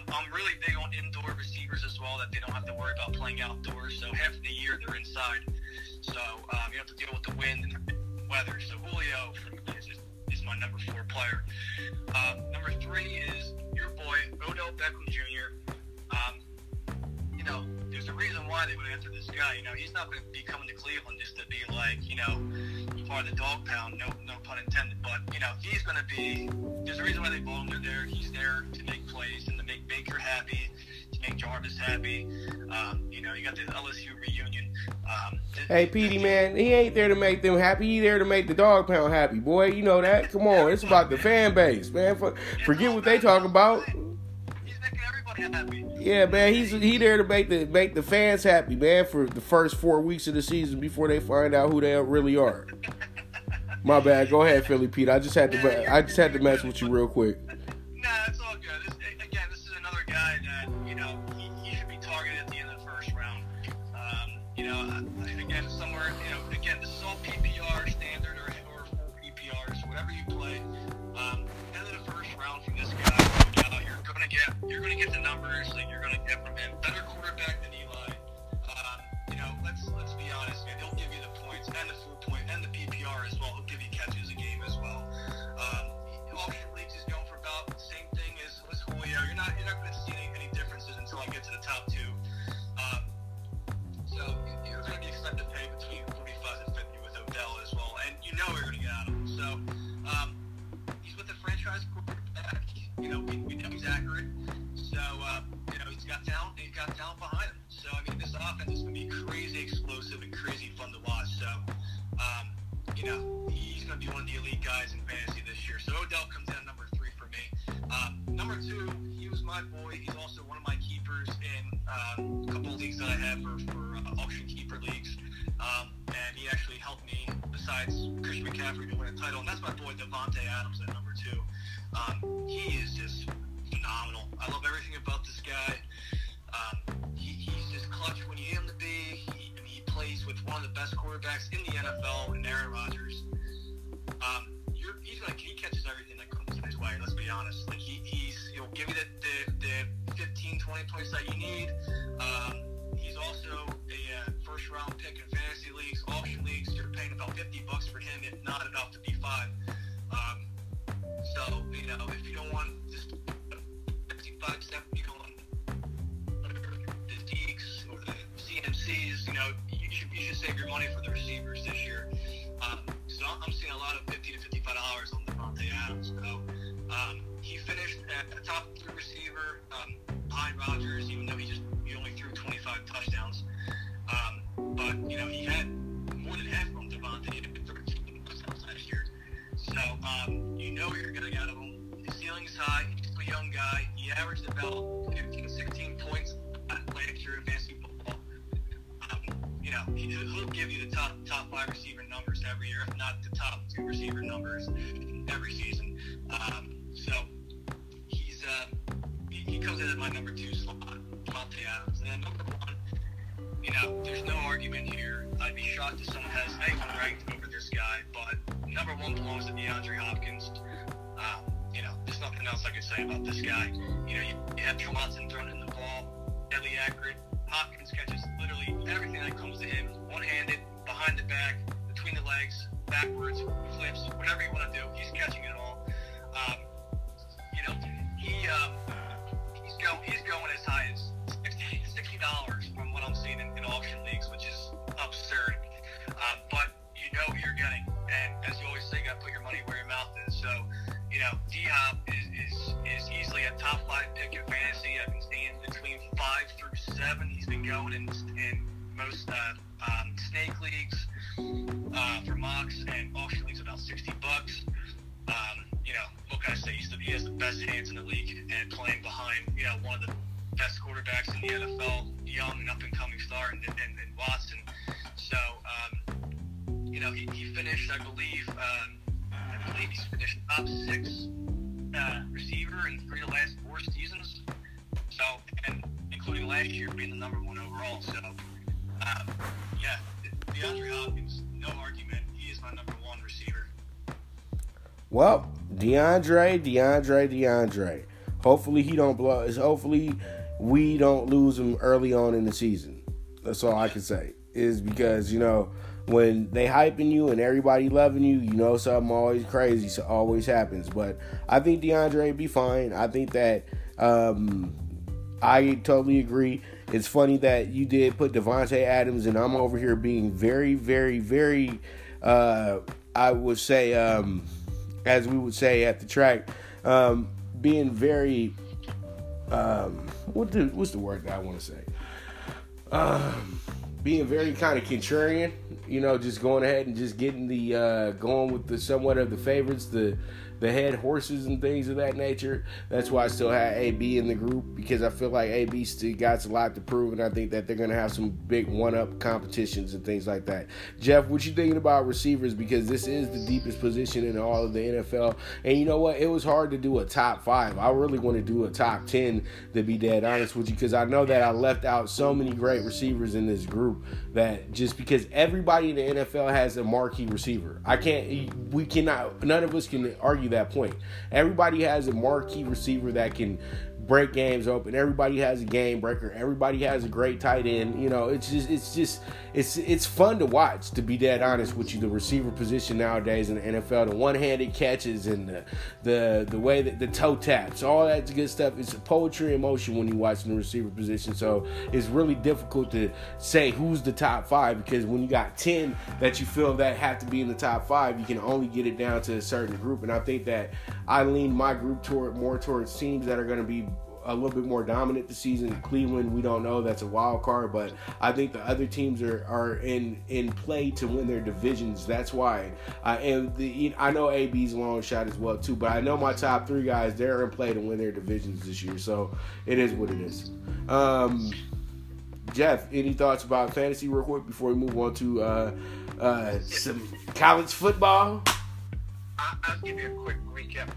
I'm, I'm really big on indoor receivers as well. That they don't have to worry about playing outdoors. So half of the year they're inside. So um, you have to deal with the wind and weather. So Julio is, is my number four player. Um, number three is your boy Odell Beckham Jr. Um, you know, there's a reason why they would enter this guy. You know, he's not going to be coming to Cleveland just to be like, you know, part of the dog pound. No, no pun intended. But you know, he's going to be. There's a reason why they bought him. There. He's there to make plays and to make Baker happy, to make Jarvis happy. Um, you know, you got the LSU reunion. Um, Hey, Petey, man, he ain't there to make them happy. He there to make the dog pound happy, boy. You know that. Come on, it's about the fan base, man. For, forget what they talk about. He's making everybody happy. Yeah, man, he's he there to make the make the fans happy, man, for the first four weeks of the season before they find out who they really are. My bad. Go ahead, Philly Pete. I just had to I just had to mess with you real quick. Nah, be one of the elite guys in fantasy this year. So Odell comes in at number three for me. Um, number two, he was my boy. He's also one of my keepers in um, a couple of leagues that I have for, for uh, auction keeper leagues. Um, and he actually helped me, besides Christian McCaffrey, to win a title. And that's my boy Davante Adams at number two. Um, he is just phenomenal. I love everything about this guy. Um, he, he's just clutch when you need him to be. He, he plays with one of the best quarterbacks in the NFL, Aaron Rodgers. Um, you're, he's gonna he catches everything that comes his way. Let's be honest. Like he, he's he'll give you the, the, the 15, 20 points that you need. Um, he's also a uh, first round pick in fantasy leagues, auction leagues. You're paying about 50 bucks for him, if not enough to be five. Um, so you know if you don't want just 55, 70 on the Deeks or the CMCs, you know, you should, you should save your money for the receivers this year. I'm seeing a lot of 50 to 55 dollars on Davante Adams. So um, he finished at the top three receiver um, behind Rodgers, even though he just he only threw 25 touchdowns. Um, but you know he had more than half them. Devontae he had 13 touchdowns last year. So um, you know you're going to get out of him. His ceiling's high. He's a young guy. He averaged about 15, 16 points last year in you know, he, he'll give you the top top five receiver numbers every year, if not the top two receiver numbers every season. Um, so he's uh, he, he comes in at my number two slot, Davante Adams, and then number one. You know, there's no argument here. I'd be shocked if someone has anyone ranked over this guy, but number one belongs to DeAndre Hopkins. Um, you know, there's nothing else I could say about this guy. You know, you, you have Watson throwing in the ball, deadly accurate. Hopkins catches literally everything that comes to him, one-handed, behind DeAndre, DeAndre, DeAndre. Hopefully he don't blow. Hopefully we don't lose him early on in the season. That's all I can say. Is because you know when they hyping you and everybody loving you, you know something always crazy so always happens. But I think DeAndre be fine. I think that um, I totally agree. It's funny that you did put Davante Adams, and I'm over here being very, very, very. Uh, I would say. Um, as we would say at the track, um, being very um, what the, what's the word that I want to say? Um, being very kind of contrarian, you know, just going ahead and just getting the uh, going with the somewhat of the favorites, the the head horses and things of that nature. That's why I still have AB in the group because I feel like AB still got a lot to prove, and I think that they're gonna have some big one-up competitions and things like that. Jeff, what you thinking about receivers? Because this is the deepest position in all of the NFL, and you know what? It was hard to do a top five. I really want to do a top ten to be dead honest with you, because I know that I left out so many great receivers in this group that just because everybody in the NFL has a marquee receiver, I can't. We cannot. None of us can argue that point. Everybody has a marquee receiver that can break games open. Everybody has a game breaker. Everybody has a great tight end. You know, it's just it's just it's it's fun to watch. To be dead honest with you, the receiver position nowadays in the NFL, the one-handed catches and the the the way that the toe taps, all that good stuff. It's poetry in motion when you watch the receiver position. So it's really difficult to say who's the top five because when you got ten that you feel that have to be in the top five, you can only get it down to a certain group. And I think that I lean my group toward more towards teams that are going to be a little bit more dominant this season. Cleveland, we don't know. That's a wild card, but I think the other teams are, are in in play to win their divisions. That's why. Uh, and the I know AB's long shot as well too, but I know my top three guys they're in play to win their divisions this year. So it is what it is. Um, Jeff, any thoughts about fantasy real quick before we move on to uh, uh, some college football? I'll give you a quick recap.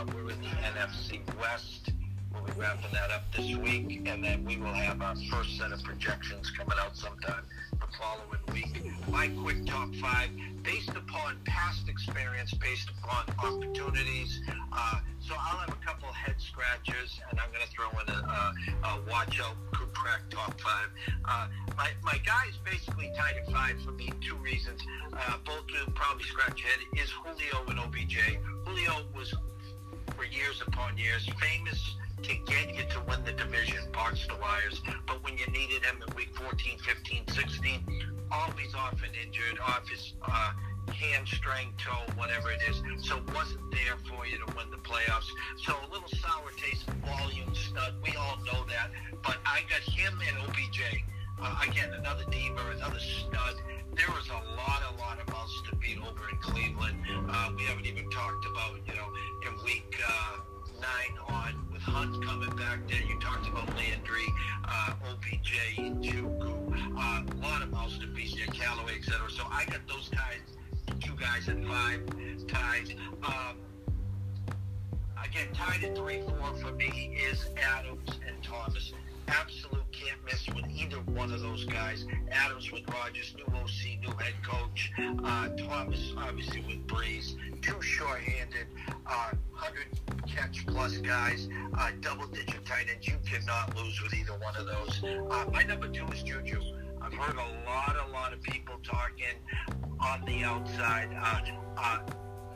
Uh, we're in the NFC West. We'll be wrapping that up this week, and then we will have our first set of projections coming out sometime the following week. My quick top five, based upon past experience, based upon opportunities. Uh, so I'll have a couple head scratchers, and I'm going to throw in a, a, a watch out, could crack top five. Uh, my, my guys basically tied at five for me, two reasons. Uh, both will probably scratch head, is Julio and OBJ. Julio was, for years upon years, famous to get you to win the division, box the wires. But when you needed him in week 14, 15, 16, always off and injured, off his uh, hamstring, toe, whatever it is. So wasn't there for you to win the playoffs. So a little sour taste, volume stud. We all know that. But I got him and OBJ. Uh, again, another diva, another stud. There was a lot, a lot of mouths to beat over in Cleveland. Uh, we haven't even talked about, you know, in week uh, nine on with Hunt coming back there. You talked about Landry, uh, OBJ, Njoku. Callaway, etc. So I got those guys, two guys at five tied. Um, again, tied at three four for me is Adams and Thomas. Absolute can't miss with either one of those guys. Adams with Rodgers, new OC, new head coach. Uh, Thomas obviously with Brees, two short-handed, uh, hundred catch plus guys, uh, double-digit tight ends. You cannot lose with either one of those. Uh, my number two is Juju. I've heard a lot, a lot of people talking on the outside. Uh, uh,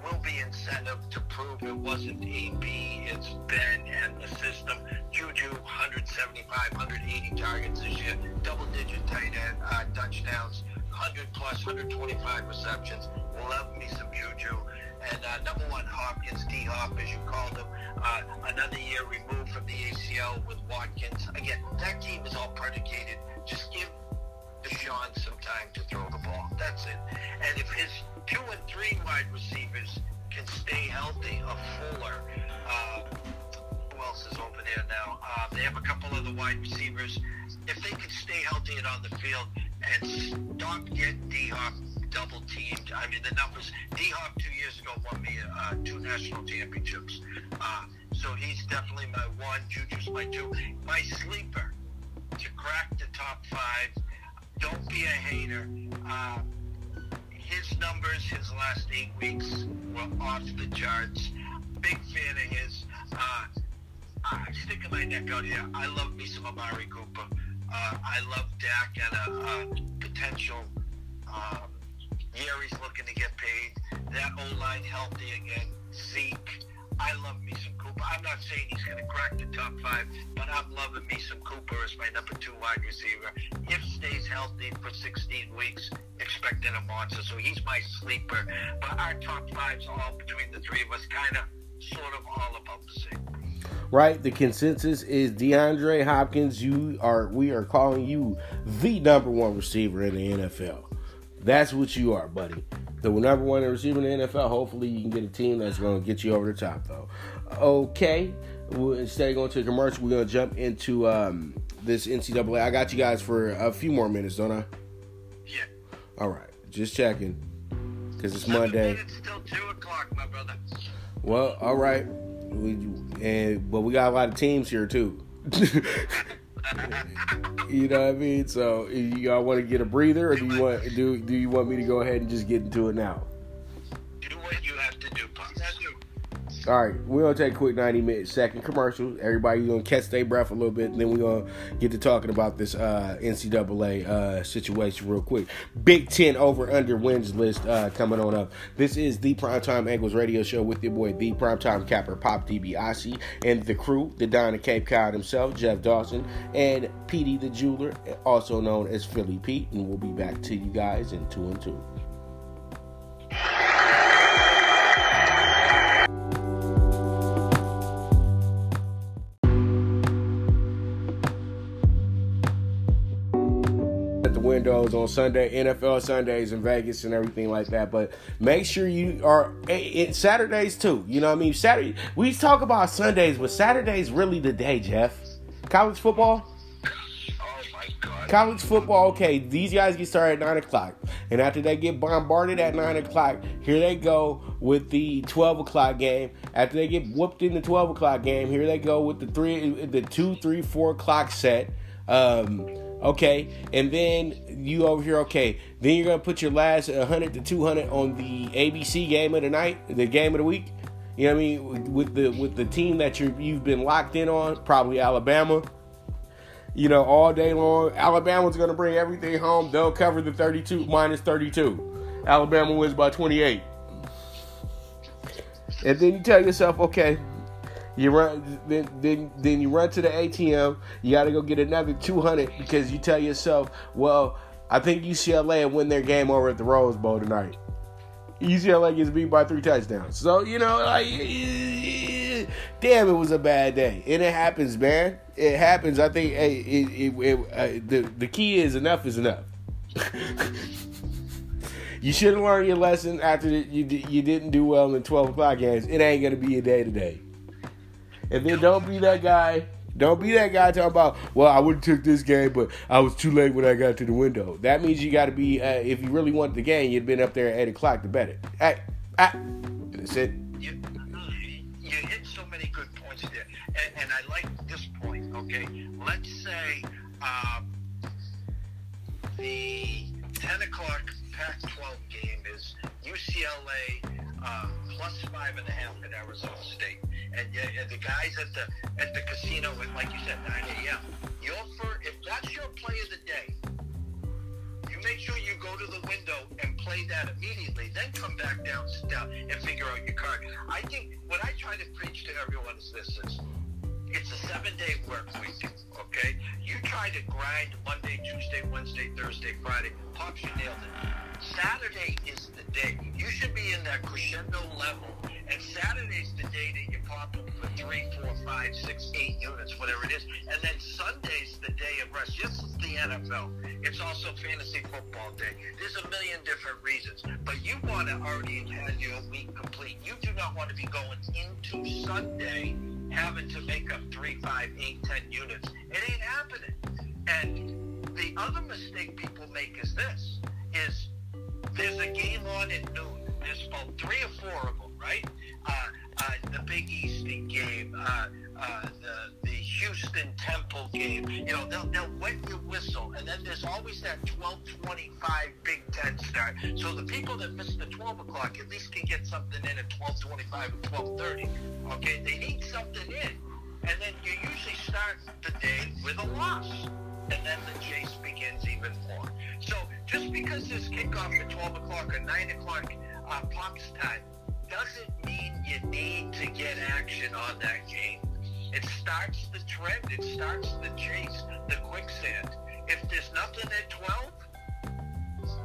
will be incentive to prove it wasn't AB, it's Ben and the system. Juju, 175, 180 targets this year, double digit tight end uh, touchdowns, 100 plus, 125 receptions. Love me some Juju. And uh, number one, Hopkins, D Hop, as you called him, uh, another year removed from the ACL with Watkins. Again, that team is all predicated. Just give Deshaun some time to throw the ball. That's it. And if his two and three wide receivers can stay healthy, a Fuller, uh, who else is over there now? Uh, they have a couple of the wide receivers. If they can stay healthy and on the field and stop getting D-Hop double teamed, I mean, the numbers, D-Hop two years ago won me uh, two national championships. Uh, so he's definitely my one. Juju's my two. My sleeper to crack the top five don't be a hater. Uh, his numbers, his last eight weeks were off the charts. Big fan of his. Uh, I'm sticking my neck out here. I love me some Amari Cooper. Uh, I love Dak and a, a potential um, year he's looking to get paid. That O line healthy again. Zeke. I love me some Cooper. I'm not saying he's going to crack the top five, but I'm loving me some Cooper as my number two wide receiver. If stays healthy for 16 weeks, expecting a monster. So he's my sleeper. But our top five's all between the three of us, kind of, sort of all about the same. Right, the consensus is DeAndre Hopkins. You are, we are calling you the number one receiver in the NFL. That's what you are, buddy. The number one receiver in the NFL. Hopefully, you can get a team that's going to get you over the top, though. Okay, we'll, instead of going to a commercial, we're going to jump into um, this NCAA. I got you guys for a few more minutes, don't I? Yeah. All right, just checking because it's Monday. minutes till two o'clock, my brother. Well, all right, we and but we got a lot of teams here too. <laughs> you know what I mean? So, y'all want to get a breather, or do you want do do you want me to go ahead and just get into it now? All right, we're gonna take a quick ninety minute second commercial. Everybody gonna catch their breath a little bit, and then we're gonna get to talking about this uh, NCAA uh, situation real quick. Big Ten over under wins list uh, coming on up. This is the Primetime Angles Radio Show with your boy, the Primetime Capper Pop DiBiase, and the crew, the Don of Cape Cod himself, Jeff Dawson, and Petey the Jeweler, also known as Philly Pete, and we'll be back to you guys in two and two. Windows on Sunday, NFL Sundays in Vegas and everything like that. But make sure you are it, Saturdays too. You know what I mean? Saturday we talk about Sundays, but Saturday's really the day, Jeff. College football. College football, okay, these guys get started at 9 o'clock. And after they get bombarded at 9 o'clock, here they go with the 12 o'clock game. After they get whooped in the 12 o'clock game, here they go with the three, the 2, 3, 4 o'clock set. Um, okay, and then you over here, okay, then you're to put your last 100 to 200 on the ABC game of the night, the game of the week. You know what I mean? With the with the team that you you've been locked in on, probably Alabama you know, all day long. Alabama's to bring everything home. They'll cover the 32 minus 32. Alabama wins by 28. And then you tell yourself, okay, you run then then then you run to the ATM. You got to go get another 200 because you tell yourself, well, I think UCLA will win their game over at the Rose Bowl tonight. UCLA gets beat by three touchdowns. So, you know, like, damn, it was a bad day. And it happens, man. It happens. I think hey, it, it, it, uh, the, the key is enough is enough. <laughs> you should have learned your lesson after you, you didn't do well in the 12 o'clock games. It ain't to be a day today. And then don't be that guy Don't be that guy talking about, well, I would have took this game, but I was too late when I got to the window. That means you got to be, uh, if you really want the game, you'd been up there at 8 o'clock to bet it. Hey, ah, that's it. You, you hit so many good points there. And, and I like this point, okay? Let's say um, the 10 o'clock Pac 12 game is UCLA uh, plus five and a half at Arizona State. And, and the guys at the at the casino at, like you said, 9 a.m. Your for, if that's your play of the day, you make sure you go to the window and play that immediately. Then come back down, sit down, and figure out your card. I think what I try to preach to everyone is this: is it's a seven-day work week. Okay, you try to grind Monday, Tuesday, Wednesday, Thursday, Friday. Pops, you nailed it. Saturday is the day. You should be in that crescendo level, and Saturday's the day that you pop them for three, four, five, six, eight units, whatever it is. And then Sunday's the day of rest. This is the NFL. It's also fantasy football day. There's a million different reasons, but you want to already have your week complete. You do not want to be going into Sunday having to make up three, five, eight, ten units. It ain't happening. And the other mistake people make is this: is there's a game on at noon. There's about three or four of them, right? Uh, uh, the Big Easty game, uh, uh, the the Houston Temple game. You know, they'll they'll wet your whistle, and then there's always that 12:25 Big Ten start. So the people that miss the 12 o'clock at least can get something in at 12:25 or 12:30. Okay, they need something in, and then you usually start the day with a loss, and then the chase begins even more. So just because there's kickoff at 12 o'clock or 9 o'clock uh, Pops time doesn't mean you need to get action on that game. It starts the trend. It starts the chase, the quicksand. If there's nothing at 12,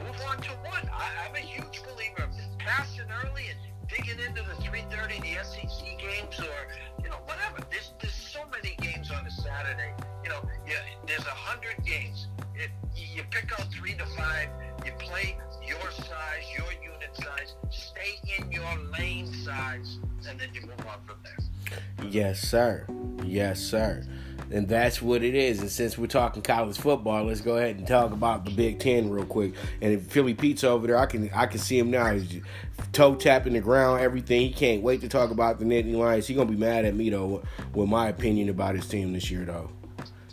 move on to one. I, I'm a huge believer of passing early and digging into the 3:30, the SEC games, or you know whatever. There's there's so many games on a Saturday. You know, yeah, there's a hundred games. It, you pick out three to five. You play your size, your unit size. Stay in your lane size, and then you move on from there. Yes, sir. Yes, sir. And that's what it is. And since we're talking college football, let's go ahead and talk about the Big Ten real quick. And if Philly Pete's over there, I can I can see him now. He's toe tapping the ground, everything. He can't wait to talk about the Nittany Lions. He's gonna be mad at me though with my opinion about his team this year though.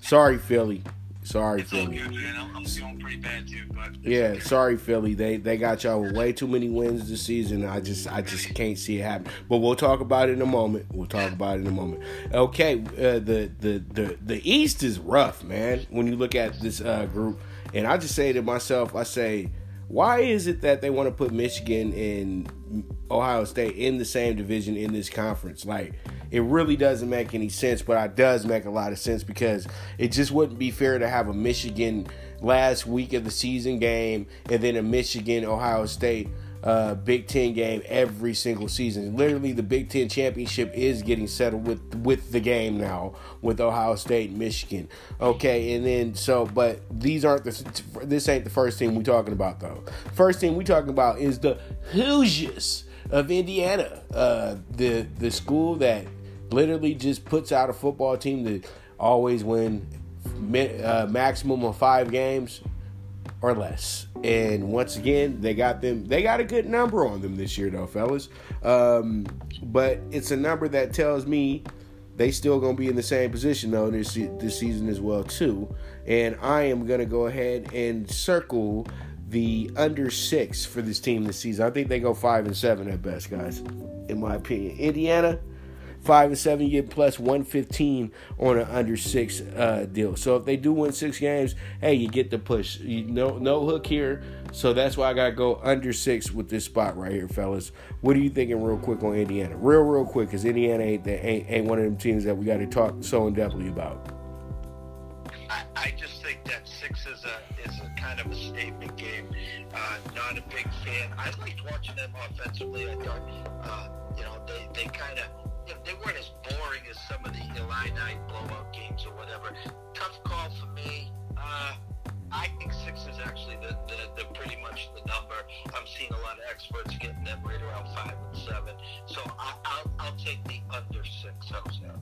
Sorry, Philly. Sorry, It's Philly. good. I'm, I'm feeling pretty bad too, but Yeah, sorry, Philly. They they got y'all with way too many wins this season. I just I just can't see it happen. But we'll talk about it in a moment. We'll talk about it in a moment. Okay, uh, the the the the East is rough, man. When you look at this uh, group, and I just say to myself, I say, why is it that they want to put Michigan and Ohio State in the same division in this conference? Like, it really doesn't make any sense, but it does make a lot of sense because it just wouldn't be fair to have a Michigan last week of the season game and then a Michigan Ohio State uh, Big Ten game every single season. Literally, the Big Ten championship is getting settled with with the game now with Ohio State Michigan. Okay, and then so, but these aren't the this ain't the first team we talking about though. First team we talking about is the Hoosiers of Indiana, uh, the the school that literally just puts out a football team that always win uh, maximum of five games or less. And once again, they got them. They got a good number on them this year, though, fellas. Um, but it's a number that tells me they still gonna be in the same position though this this season as well too. And I am gonna go ahead and circle the under six for this team this season. I think they go five and seven at best, guys. In my opinion, Indiana five and seven, you get plus one fifteen on an under six uh, deal. So if they do win six games, hey, you get the push. You, no no hook here. So that's why I gotta go under six with this spot right here, fellas. What are you thinking, real quick on Indiana? Real real quick, because Indiana ain't, that ain't ain't one of them teams that we got to talk so in depthly about. I, I just think that six is a is a kind of a statement game. Uh, not a big fan. I liked watching them offensively. I thought, uh, you know, they they kind of you they weren't as boring as some of the Illini blowout games or whatever. Tough call for me. Uh, I think six is actually the, the, the pretty much the number. I'm seeing a lot of experts getting them right around five and seven. So I, I'll I'll take the under six. How's that?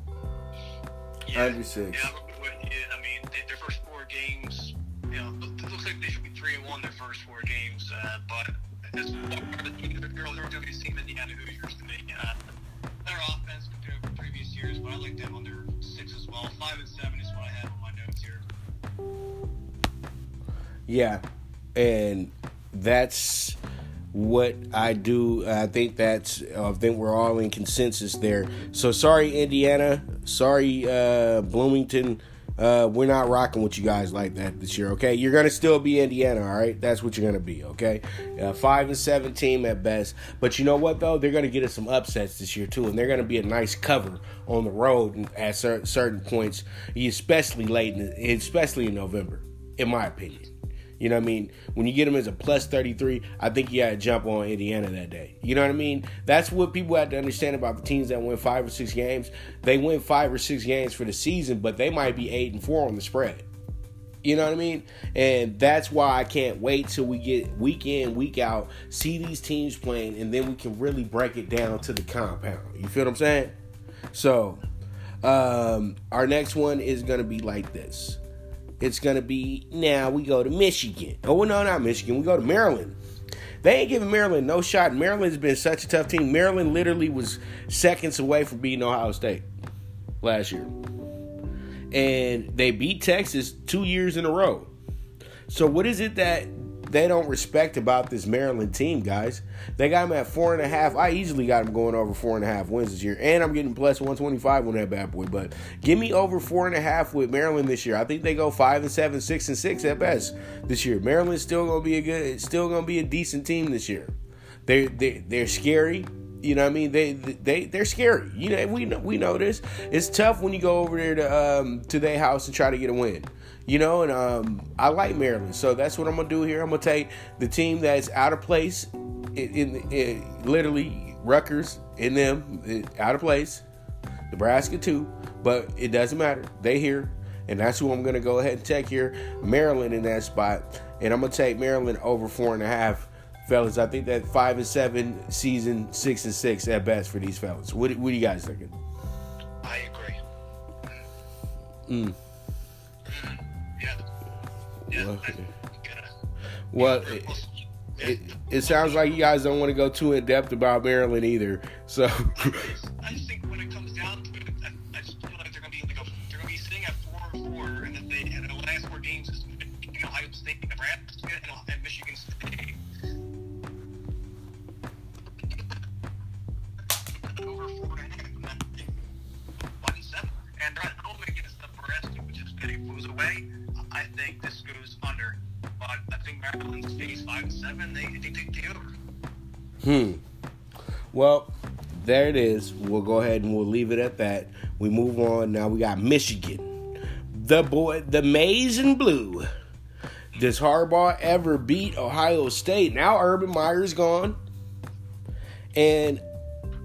Yeah. Under six. Yeah, but- but, yeah, I mean, they, their first four games, you know, it looks like they should be three and one their first four games. Uh, but as far as the team, the girls are doing the same Indiana Hoosiers to me. Uh, their offense compared to previous years, but I like them under six as well. Five and seven is what I have on my notes here. Yeah, and that's what I do. I think that's. I think we're all in consensus there. So sorry, Indiana. Sorry, uh, Bloomington. Uh, we're not rocking with you guys like that this year. Okay, you're gonna still be Indiana. All right, that's what you're gonna be. Okay, uh, five and seven team at best. But you know what though? They're gonna get us some upsets this year too, and they're gonna be a nice cover on the road at cer- certain points, especially late, in, especially in November, in my opinion. You know what I mean? When you get them as a plus 33, I think you got to jump on Indiana that day. You know what I mean? That's what people have to understand about the teams that win five or six games. They win five or six games for the season, but they might be eight and four on the spread. You know what I mean? And that's why I can't wait till we get week in, week out, see these teams playing, and then we can really break it down to the compound. You feel what I'm saying? So, um, our next one is going to be like this. It's going to be now we go to Michigan. Oh, no, not Michigan. We go to Maryland. They ain't giving Maryland no shot. Maryland's been such a tough team. Maryland literally was seconds away from beating Ohio State last year. And they beat Texas two years in a row. So, what is it that they don't respect about this Maryland team, guys? They got them at four and a half. I easily got them going over four and a half wins this year. And I'm getting plus 125 on that bad boy. But give me over four and a half with Maryland this year. I think they go five and seven, six and six at best this year. Maryland's still gonna be a good, still gonna be a decent team this year. They they they're scary. You know what I mean? They they they're scary. You know we know we know this. It's tough when you go over there to um to their house and try to get a win. You know, and um I like Maryland, so that's what I'm gonna do here. I'm gonna take the team that's out of place in, in, in literally Rutgers in them out of place. Nebraska too, but it doesn't matter. They here, and that's who I'm gonna go ahead and take here. Maryland in that spot, and I'm gonna take Maryland over four and a half, fellas. I think that five and seven season, six and six at best for these fellas. What what are you guys thinking? I agree. Mm. Well, it, it, it sounds like you guys don't want to go too in depth about Maryland either. So, they, they Hmm. Well, there it is. We'll go ahead and we'll leave it at that. We move on. Now we got Michigan. The boy, the maize and blue. Does Harbaugh ever beat Ohio State? Now Urban Meyer's gone. And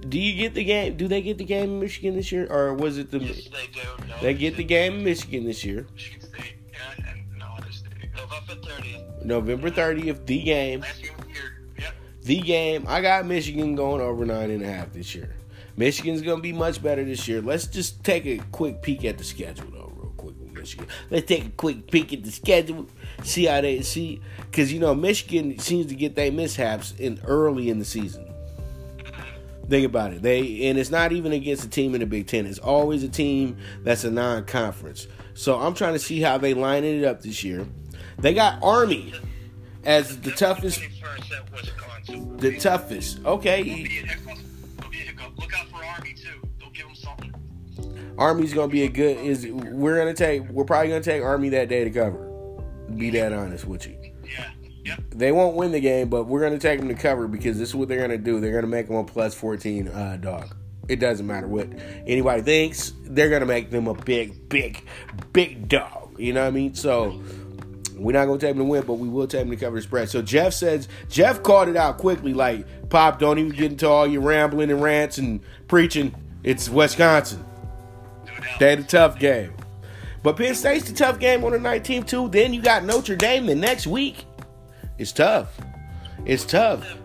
do you get the game? Do they get the game in Michigan this year, or was it the? Yes, they do. No, they get the game in Michigan this year. Michigan State and, and no other state. November thirtieth, November thirtieth. The game. The. Yep. the game. I got Michigan going over nine and a half this year. Michigan's gonna be much better this year. Let's just take a quick peek at the schedule, though, real quick with Michigan. Let's take a quick peek at the schedule, see how they see, because you know Michigan seems to get their mishaps in early in the season. Think about it. They and it's not even against a team in the Big Ten. It's always a team that's a non-conference. So I'm trying to see how they line it up this year. They got Army as the toughest. 21st at Wisconsin. The toughest. Okay, It'll be a hiccup. It'll be a hiccup. Look out for Army too. They'll give them something. Army's gonna be a good. Is we're gonna take. We're probably gonna take Army that day to cover. Be that honest with you. Yeah. Yep. They won't win the game, but we're gonna take them to cover because this is what they're gonna do. They're gonna make them a plus fourteen uh, dog. It doesn't matter what anybody thinks. They're gonna make them a big, big, big dog. You know what I mean? So we're not gonna take him to win, but we will take him to cover the spread. So Jeff says Jeff called it out quickly, like Pop, don't even get into all your rambling and rants and preaching. It's Wisconsin. They the tough game. But Penn State's the tough game on the 19th too. Then you got Notre Dame the next week. It's tough. It's tough.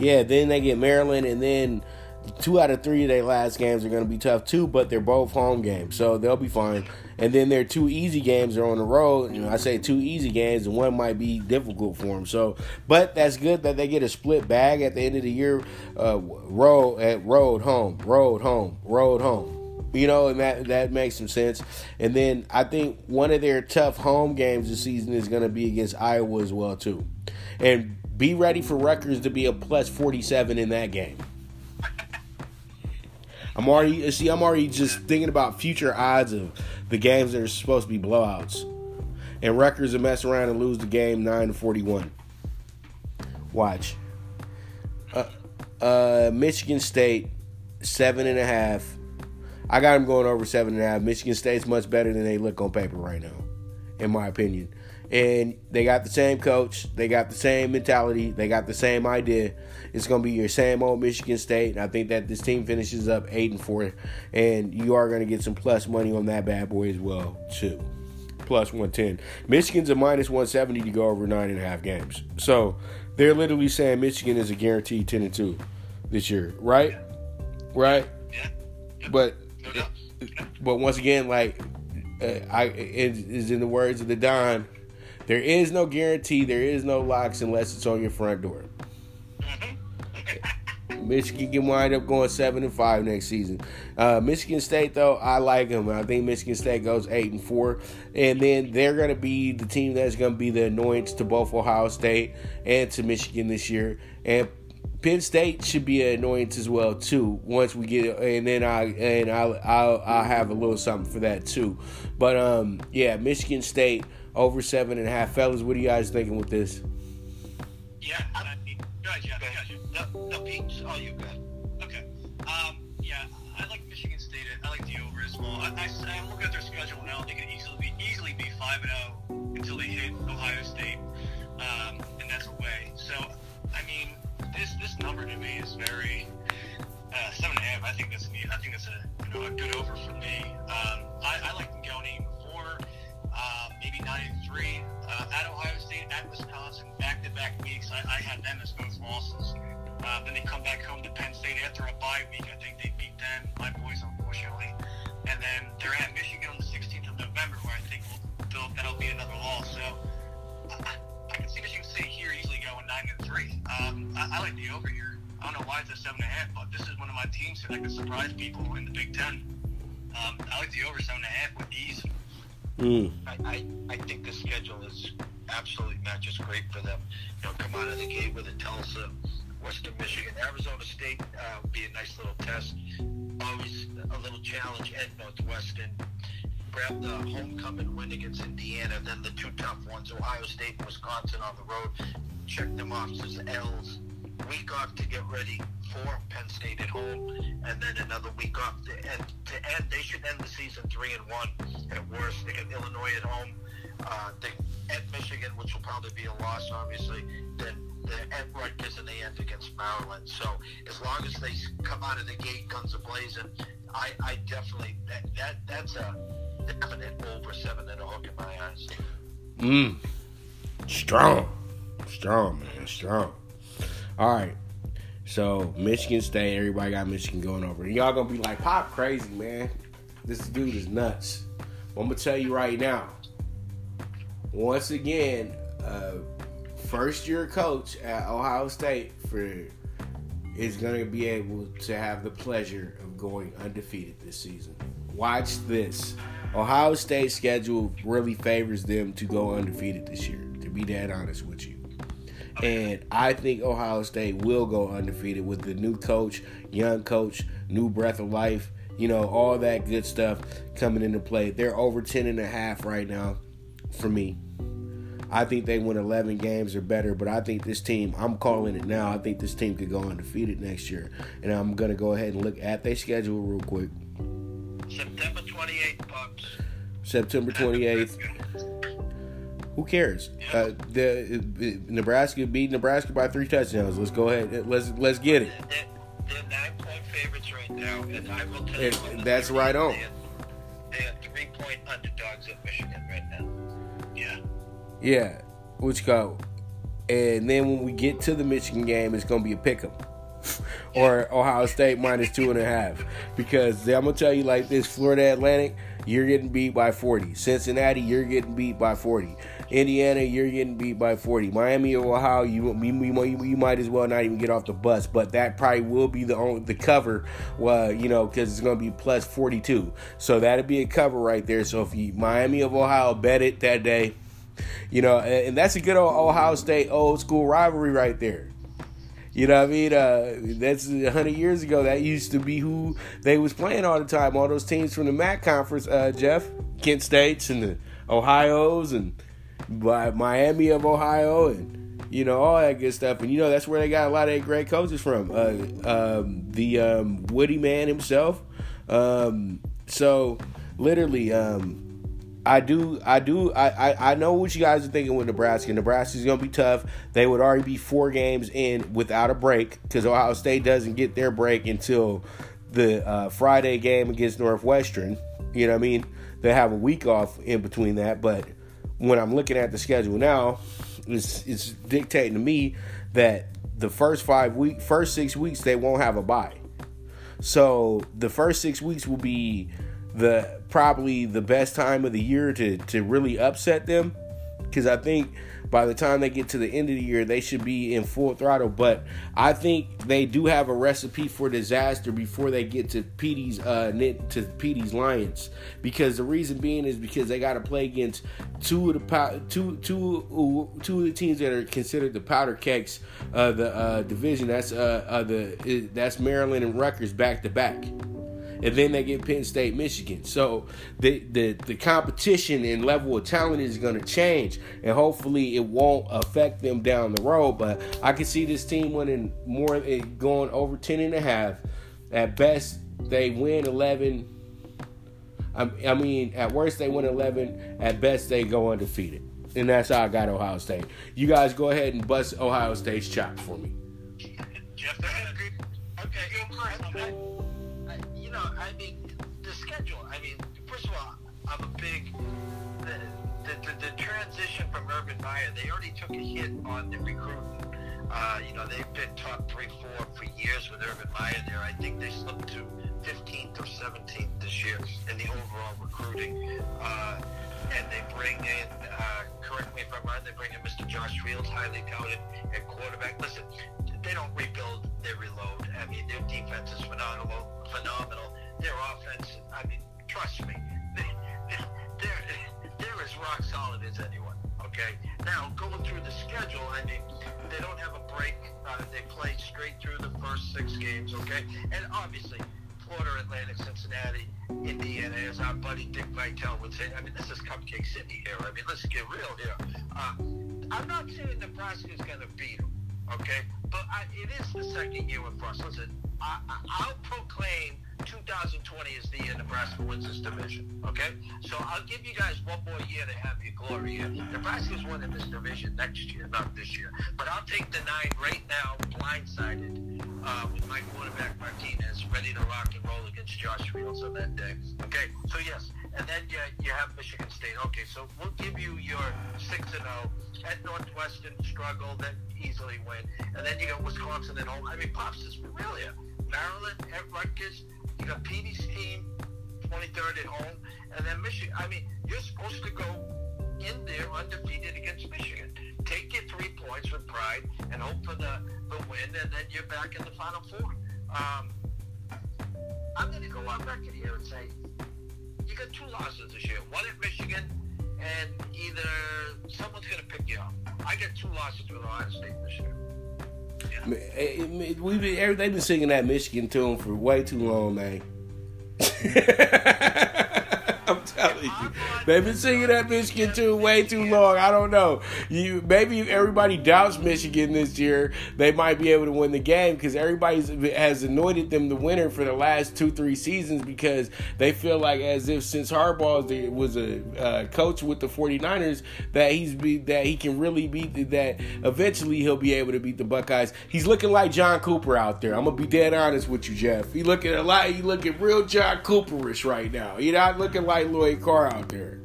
Yeah, then they get Maryland, and then two out of three of their last games are going to be tough too, but they're both home games, so they'll be fine. And then their two easy games are on the road. You know, I say two easy games, and one might be difficult for them. So, but that's good that they get a split bag at the end of the year. Uh, road at road home, road home, road home. You know, and that that makes some sense. And then I think one of their tough home games this season is going to be against Iowa as well too. And be ready for Rutgers to be a plus forty seven in that game. I'm already see. I'm already just thinking about future odds of the games that are supposed to be blowouts, and Rutgers will mess around and lose the game nine to forty one. Watch. Uh, uh, Michigan State seven and a half. I got them going over seven and a half. Michigan State's much better than they look on paper right now, in my opinion. And they got the same coach. They got the same mentality. They got the same idea. It's going to be your same old Michigan State. And I think that this team finishes up eight and four, and you are going to get some plus money on that bad boy as well too. Plus one ten. Michigan's a minus one seventy to go over nine and a half games. So they're literally saying Michigan is a guaranteed ten and two this year, right? Right. Yeah. But but once again, like uh, I it is in the words of the Don, there is no guarantee, there is no locks unless it's on your front door. <laughs> Michigan can wind up going seven and five next season. Uh, Michigan State, though, I like them. I think Michigan State goes eight and four, and then they're going to be the team that's going to be the annoyance to both Ohio State and to Michigan this year. And Penn State should be an annoyance as well too. Once we get, and then I and I'll I'll, I'll have a little something for that too. But um, yeah, Michigan State over seven and a half. Fellas, what are you guys thinking with this? Yeah, I mean, guys, yeah, yeah. No, no, Pete, oh, you good. Okay. Um, yeah, I like Michigan State. I like the over as well. I, I, am looking at their schedule now. They could easily be easily be five and zero until they hit Ohio State, um, and that's away. So, I mean, this this number to me is very uh, seven and a half. I think that's a, I think that's a you know a good over for me. Um, I, I like them nine and three uh, at Ohio State, at Wisconsin, back to back weeks. I, I had them as both losses. Uh, then they come back home to Penn State after a bye week. I think they beat them, my boys, unfortunately. And then they're at Michigan on the 16th of November, where I think we'll, that'll be another loss. So I, I can see Michigan State here easily going nine and three. Um, I, I like the over here. I don't know why it's a seven and a half, but this is one of my teams that could surprise people in the Big Ten. Um, I like the over seven and a half with ease. Mm. I, I, I think the schedule is absolutely not just great for them. You know, come out of the gate with a Tulsa, Western Michigan, Arizona State uh, would be a nice little test. Always a little challenge at Northwestern. Grab the homecoming win against Indiana, then the two tough ones, Ohio State and Wisconsin on the road. Check them off as L's. Week off to get ready for Penn State at home, and then another week off to end. To end, they should end the season three and one. At worst, they get Illinois at home. Uh, they at Michigan, which will probably be a loss, obviously. Then the at Rutgers and they end against Maryland. So as long as they come out of the gate guns a blazing, I, I definitely that, that that's a definite over seven and a hook in my eyes. Mm. Strong. Strong, man. Strong. All right. So Michigan State, everybody got Michigan going over. And y'all gonna be like, Pop crazy, man. This dude is nuts. Well, I'm gonna tell you right now. Once again, uh, first year coach at Ohio State for is gonna be able to have the pleasure of going undefeated this season. Watch this. Ohio State schedule really favors them to go undefeated this year, to be that honest with you. And I think Ohio State will go undefeated with the new coach, young coach, new breath of life, you know, all that good stuff coming into play. They're over 10 and a half right now for me. I think they win 11 games or better, but I think this team, I'm calling it now, I think this team could go undefeated next year. And I'm going to go ahead and look at their schedule real quick. September 28th, Bucks. September 28th. Who cares? Uh, the uh, Nebraska beat Nebraska by three touchdowns. Let's go ahead. Let's let's get it. They're, they're nine point favorites right now, and I will tell And you. that's right on. They are three point underdogs at Michigan right now. Yeah. Yeah, which go. And then when we get to the Michigan game, it's gonna be a pick 'em. <laughs> or Ohio State minus two and a half. Because I'm gonna tell you like this: Florida Atlantic, you're getting beat by 40. Cincinnati, you're getting beat by 40. Indiana, you're getting beat by 40. Miami of Ohio, you you, you, you might as well not even get off the bus. But that probably will be the only the cover, well, you know, because it's gonna be plus 42. So that'd be a cover right there. So if you Miami of Ohio bet it that day. You know, and, and that's a good old Ohio State old school rivalry right there. You know what I mean? Uh, that's a hundred years ago. That used to be who they was playing all the time. All those teams from the MAC conference, uh, Jeff, Kent States and the Ohio's and by Miami of Ohio and you know all that good stuff. And you know that's where they got a lot of great coaches from. Uh, um, the um, Woody man himself. Um, so literally, um, I do, I do, I, I, I know what you guys are thinking with Nebraska. Nebraska's gonna be tough. They would already be four games in without a break because Ohio State doesn't get their break until the uh, Friday game against Northwestern. You know what I mean? They have a week off in between that. But when I'm looking at the schedule now, it's it's dictating to me that the first five week, first six weeks, they won't have a bye. So the first six weeks will be the probably the best time of the year to to really upset them because I think by the time they get to the end of the year they should be in full throttle. But I think they do have a recipe for disaster before they get to Petey's uh to Petey's Lions. Because the reason being is because they got to play against two of the two two two of the teams that are considered the powder cakes of the uh, division. That's uh, uh the that's Maryland and Rutgers back to back and then they get Penn State, Michigan. So the the the competition and level of talent is going to change, and hopefully it won't affect them down the road. But I can see this team winning more, eh, going over 10 and a half. At best, they win 11. I, I mean, at worst they win 11. At best, they go undefeated. And that's how I got Ohio State. You guys go ahead and bust Ohio State's chops for me. Jeff, okay, okay. I, Urban Meyer. They already took a hit on the recruiting. Uh, you know, they've been top three, four for years with Urban Meyer there. I think they slipped to 15th or 17th this year in the overall recruiting. Uh, and they bring in, uh, correct me if I'm wrong, they bring in Mr. Josh Fields, highly touted at quarterback. Listen, they don't rebuild, they reload. I mean, their defense is phenomenal. Phenomenal. Their offense, I mean, trust me, <laughs> they, they're, they're as rock solid as anyone. Okay. Now going through the schedule, I mean, they don't have a break. Uh, they play straight through the first six games. Okay, and obviously. Florida Atlantic, Cincinnati, Indiana, as our buddy Dick Vitale would say. I mean, this is Cupcake City here. I mean, let's get real here. Uh, I'm not saying Nebraska's going to beat them, okay? But I, it is the second year with Frost. Listen, I, I, I'll proclaim 2020 is the year Nebraska wins this division, okay? So I'll give you guys one more year to have your glory here. Nebraska's winning this division next year, not this year. But I'll take the nine right now, blindsided, uh, with my quarterback Martinez ready to rock and roll against Josh Fields on that day. Okay, so yes, and then you, you have Michigan State. Okay, so we'll give you your six and zero at Northwestern struggle, then easily win, and then you got Wisconsin at home. I mean, pops is real here. Maryland at Rutgers. You got Petey's team, 23rd at home, and then Michigan. I mean, you're supposed to go in there undefeated against Michigan. Take your three points with pride and hope for the, the win, and then you're back in the Final Four. Um, I'm going to go on record here and say you got two losses this year. One at Michigan, and either someone's going to pick you up. I got two losses with Ohio State this year. We've been, they've been singing that Michigan tune for way too long, man. <laughs> Telling you, they've been singing that Michigan tune way too long. I don't know. You maybe everybody doubts Michigan this year. They might be able to win the game because everybody has anointed them the winner for the last two three seasons because they feel like as if since Harbaugh was a uh, coach with the 49ers that he's be that he can really beat that eventually he'll be able to beat the Buckeyes. He's looking like John Cooper out there. I'm gonna be dead honest with you, Jeff. He looking a lot. He looking real John Cooperish right now. He not looking like Lloyd Carr out there.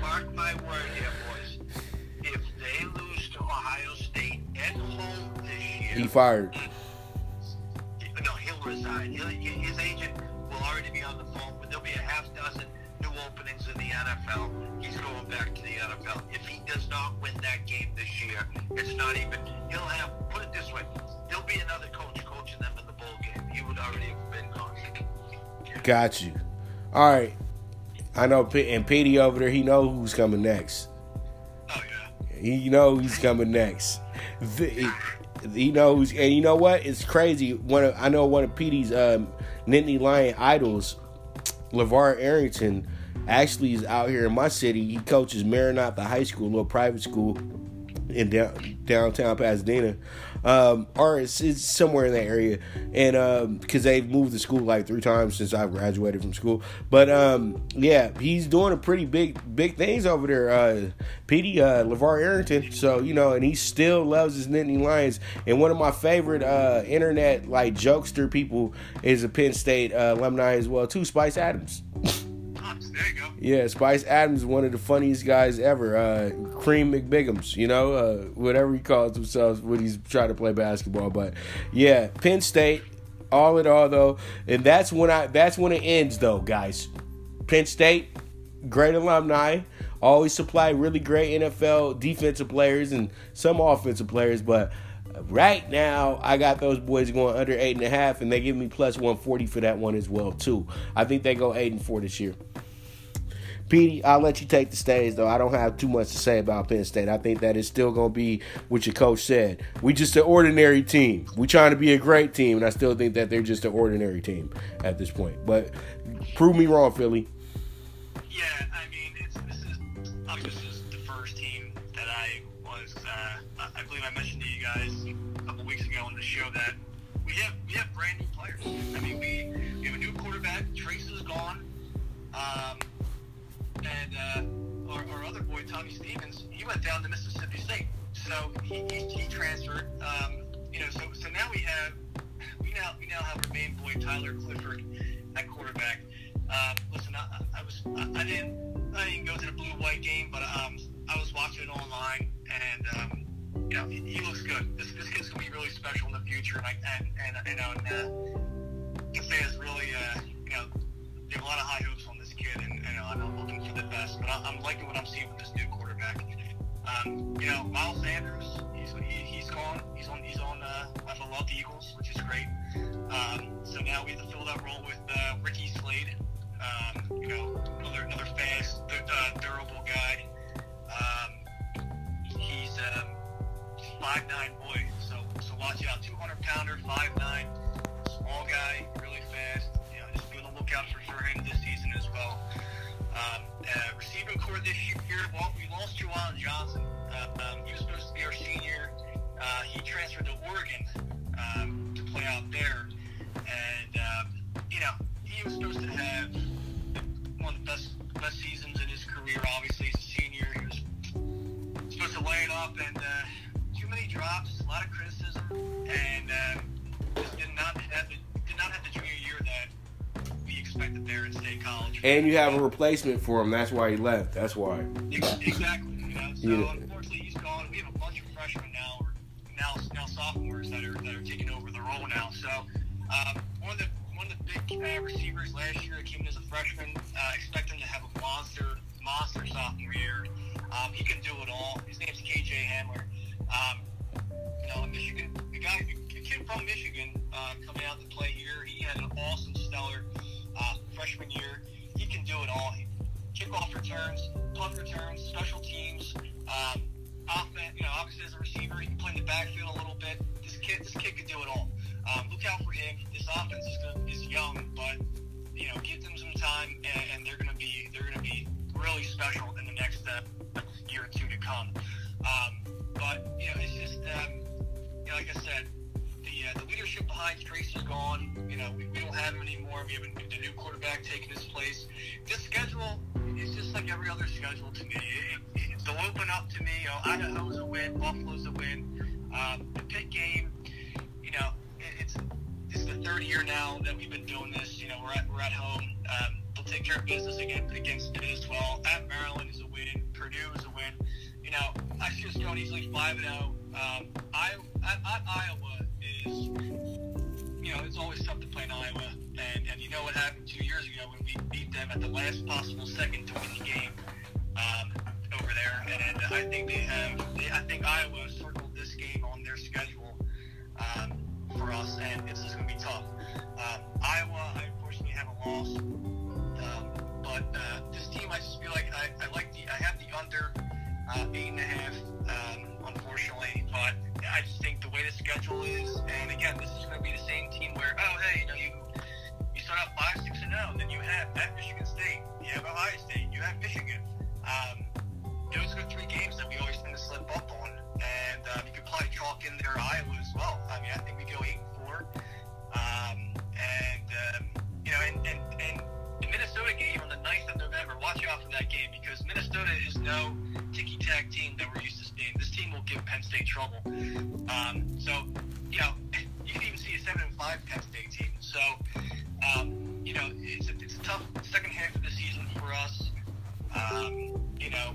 Mark my word here, boys. If they lose to Ohio State at home this year, he fired. no, he'll resign. He'll, his agent will already be on the phone, but there'll be a half dozen new openings in the NFL. He's going back to the NFL. If he does not win that game this year, it's not even. He'll have. Put it this way: there'll be another coach coaching them in the bowl game. He would already have been gone. Got you. All right. I know, P- and Petey over there, he know who's coming next. Oh yeah. He know he's coming next. The, he knows, and you know what? It's crazy. One of, I know one of Petey's um, Nittany Lion idols, LeVar Arrington, actually is out here in my city. He coaches Maranatha High School, a little private school in down, downtown Pasadena, um, or it's, it's, somewhere in that area. And because um, they've moved the school like three times since I graduated from school. But um, yeah, he's doing a pretty big big things over there. Uh, Petey uh, LeVar Arrington. So you know, and he still loves his Nittany Lions. And one of my favorite uh, internet like jokester people is a Penn State uh, alumni as well too, Spice Adams. <laughs> Yeah, Spice Adams, one of the funniest guys ever. Uh, Cream McBigums, you know, uh, whatever he calls himself when he's trying to play basketball. But yeah, Penn State, all in all though, and that's when I that's when it ends though, guys. Penn State, great alumni, always supply really great NFL defensive players and some offensive players, but right now I got those boys going under eight and a half, and they give me plus one forty for that one as well too. I think they go eight and four this year. Petey, I'll let you take the stage though. I don't have too much to say about Penn State. I think that it's still going to be what your coach said. We just an ordinary team. We trying to be a great team, and I still think that they're just an ordinary team at this point. But prove me wrong, Philly. Yeah, went down to Mississippi State, so he, he, he transferred. Um, you know, so so now we have we now we now have our main boy Tyler Clifford at quarterback. Um, listen, I, I was I, I, didn't I didn't go to the blue white game, but um, I was watching it online, and um, you know he, he, looks good. This, this kid's gonna be really special in the future, and I, and, and you know and, uh, fans really uh, you know they have a lot of high hopes on this kid, and you know I'm looking for the best, but I, am liking what I'm seeing with this new quarterback. Um, you know, Miles Sanders, he's he, has gone. He's on he's on uh, I love the Eagles, which is great. Um, so now we have to fill that role with uh, Ricky Slade. Um, you know, another another fast, uh, durable guy. Um, he's um, five nine boy, so so watch out, 200 pounder, five nine, small guy, really fast. You know, just be on the lookout for, for him this season as well. Um, uh, receiving core this year, well, we lost Juwan Johnson. Uh, um, he was supposed to be our senior. Uh, he transferred to Oregon um, to play out there, and um, you know he was supposed to have one of the best best seasons in his career. Obviously, as a senior, he was supposed to lay it up, and uh, too many drops, a lot of criticism, and uh, just did not have the, did not have the junior expected there at State College. And you have a replacement for him. That's why he left. That's why. Exactly. You know, so yeah. unfortunately, he's gone. We have a bunch of freshmen now, or now now sophomores that are that are taking over the role now. So um, one of the one of the big uh, receivers last year came in as a freshman. Uh, expect him to have a monster, monster sophomore year. Um, he can do it all. His name's KJ Hamler. Um, you know, Michigan, the guy, the kid from Michigan, uh, coming out to play here. He had an awesome, stellar freshman year. He can do it all. Kickoff returns, punt returns, special teams. Um, offense, you know, obviously as a receiver, he can play in the backfield a little bit. This kid, this kid can do it all. Um, look out for him. This offense is, gonna, is young, but you know, give them some time, and, and they're going to be they're going to be really special in the next uh, year or two to come. Um, but you know, it's just um, you know, like I said, the the leadership behind Trace is gone. You know, we, we don't have him anymore. We have a, the new quarterback taking his place. This schedule is just like every other schedule to me. It, it, they'll open up to me. Know, Idaho's a win, Buffalo's a win. Um, the Pitt game, you know, it, it's it's the third year now that we've been doing this. You know, we're at we're at home. Um, they'll take care of business again against Pitt as well. At Maryland is a win. Purdue is a win. Know, I see us going easily five and zero. Um, I at, at Iowa is, you know, it's always tough to play in Iowa, and and you know what happened two years ago when we beat them at the last possible second to win the game um, over there, and, and I think they have. They, I think Iowa circled this game on their schedule um, for us, and it's just going to be tough. Um, Iowa, I unfortunately have a loss, um, but uh, this team, I just feel like I, I like the. I have the under uh, eight and a half, um, unfortunately, but I just think the way the schedule is, and again, this is going to be the same team where, oh, hey, you know, you you start out five, six, and zero, and then you have at Michigan State, you have Ohio State, you have Michigan. Um, those are the three games that we always tend to slip up on, and uh, you could probably chalk in there Iowa as well. I mean, I think we go eight and four, um, and um, you know, and, and and the Minnesota game on the 9th of November. Watch out for that game because Minnesota is no ticky tack team that we're used to seeing. This team will give Penn State trouble. Um, so, you know, <laughs> you can even see a seven and five Penn State team. So, um, you know, it's a, it's a tough second half of the season for us. Um, you know,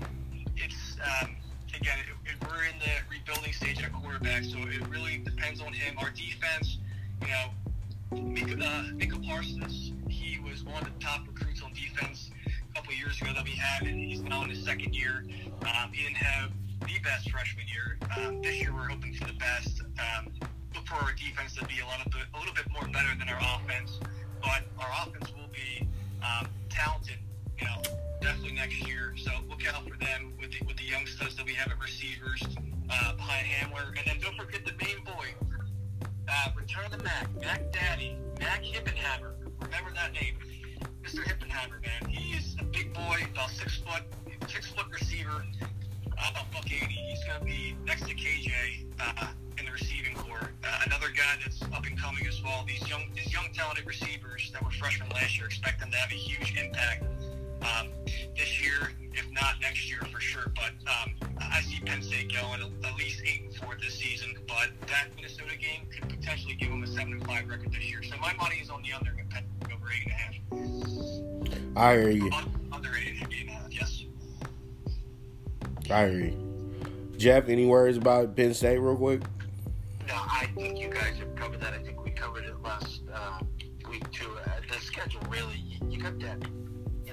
it's um, again, it, it, we're in the rebuilding stage at quarterback, so it really depends on him. Our defense, you know, Micah, uh, Micah Parsons, he was one of the top recruits on defense a couple years ago that we had, and he's now in his second year. Um, he didn't have the best freshman year. Um, this year, we're hoping for the best. Um, look for our defense to be a, lot of, a little bit more better than our offense, but our offense will be um, talented, you know, definitely next year. So look out for them with the, with the youngsters that we have at receivers uh, behind Hamler, and then don't forget the main boy. Uh, return the Mac, Mac Daddy, Mac Hippenhammer. Remember that name, Mr. Hippenhammer, man. He is a big boy, about six foot, six foot receiver, uh, about buck eighty. He's to be next to KJ uh, in the receiving core. Uh, another guy that's up and coming as well. These young, these young talented receivers that were freshmen last year, expect them to have a huge impact um, this year, if not next year for sure. But um, I see Penn State going at least eight and four this season. But that Minnesota game could potentially give them a seven and five record this year. So my money is on the under over eight and a half. I hear you. Under eight and a half, yes. I hear you. Jeff, any words about Penn State, real quick? No, I think you guys have covered that. I think we covered it last uh, week too. Uh, the schedule really, you, you got that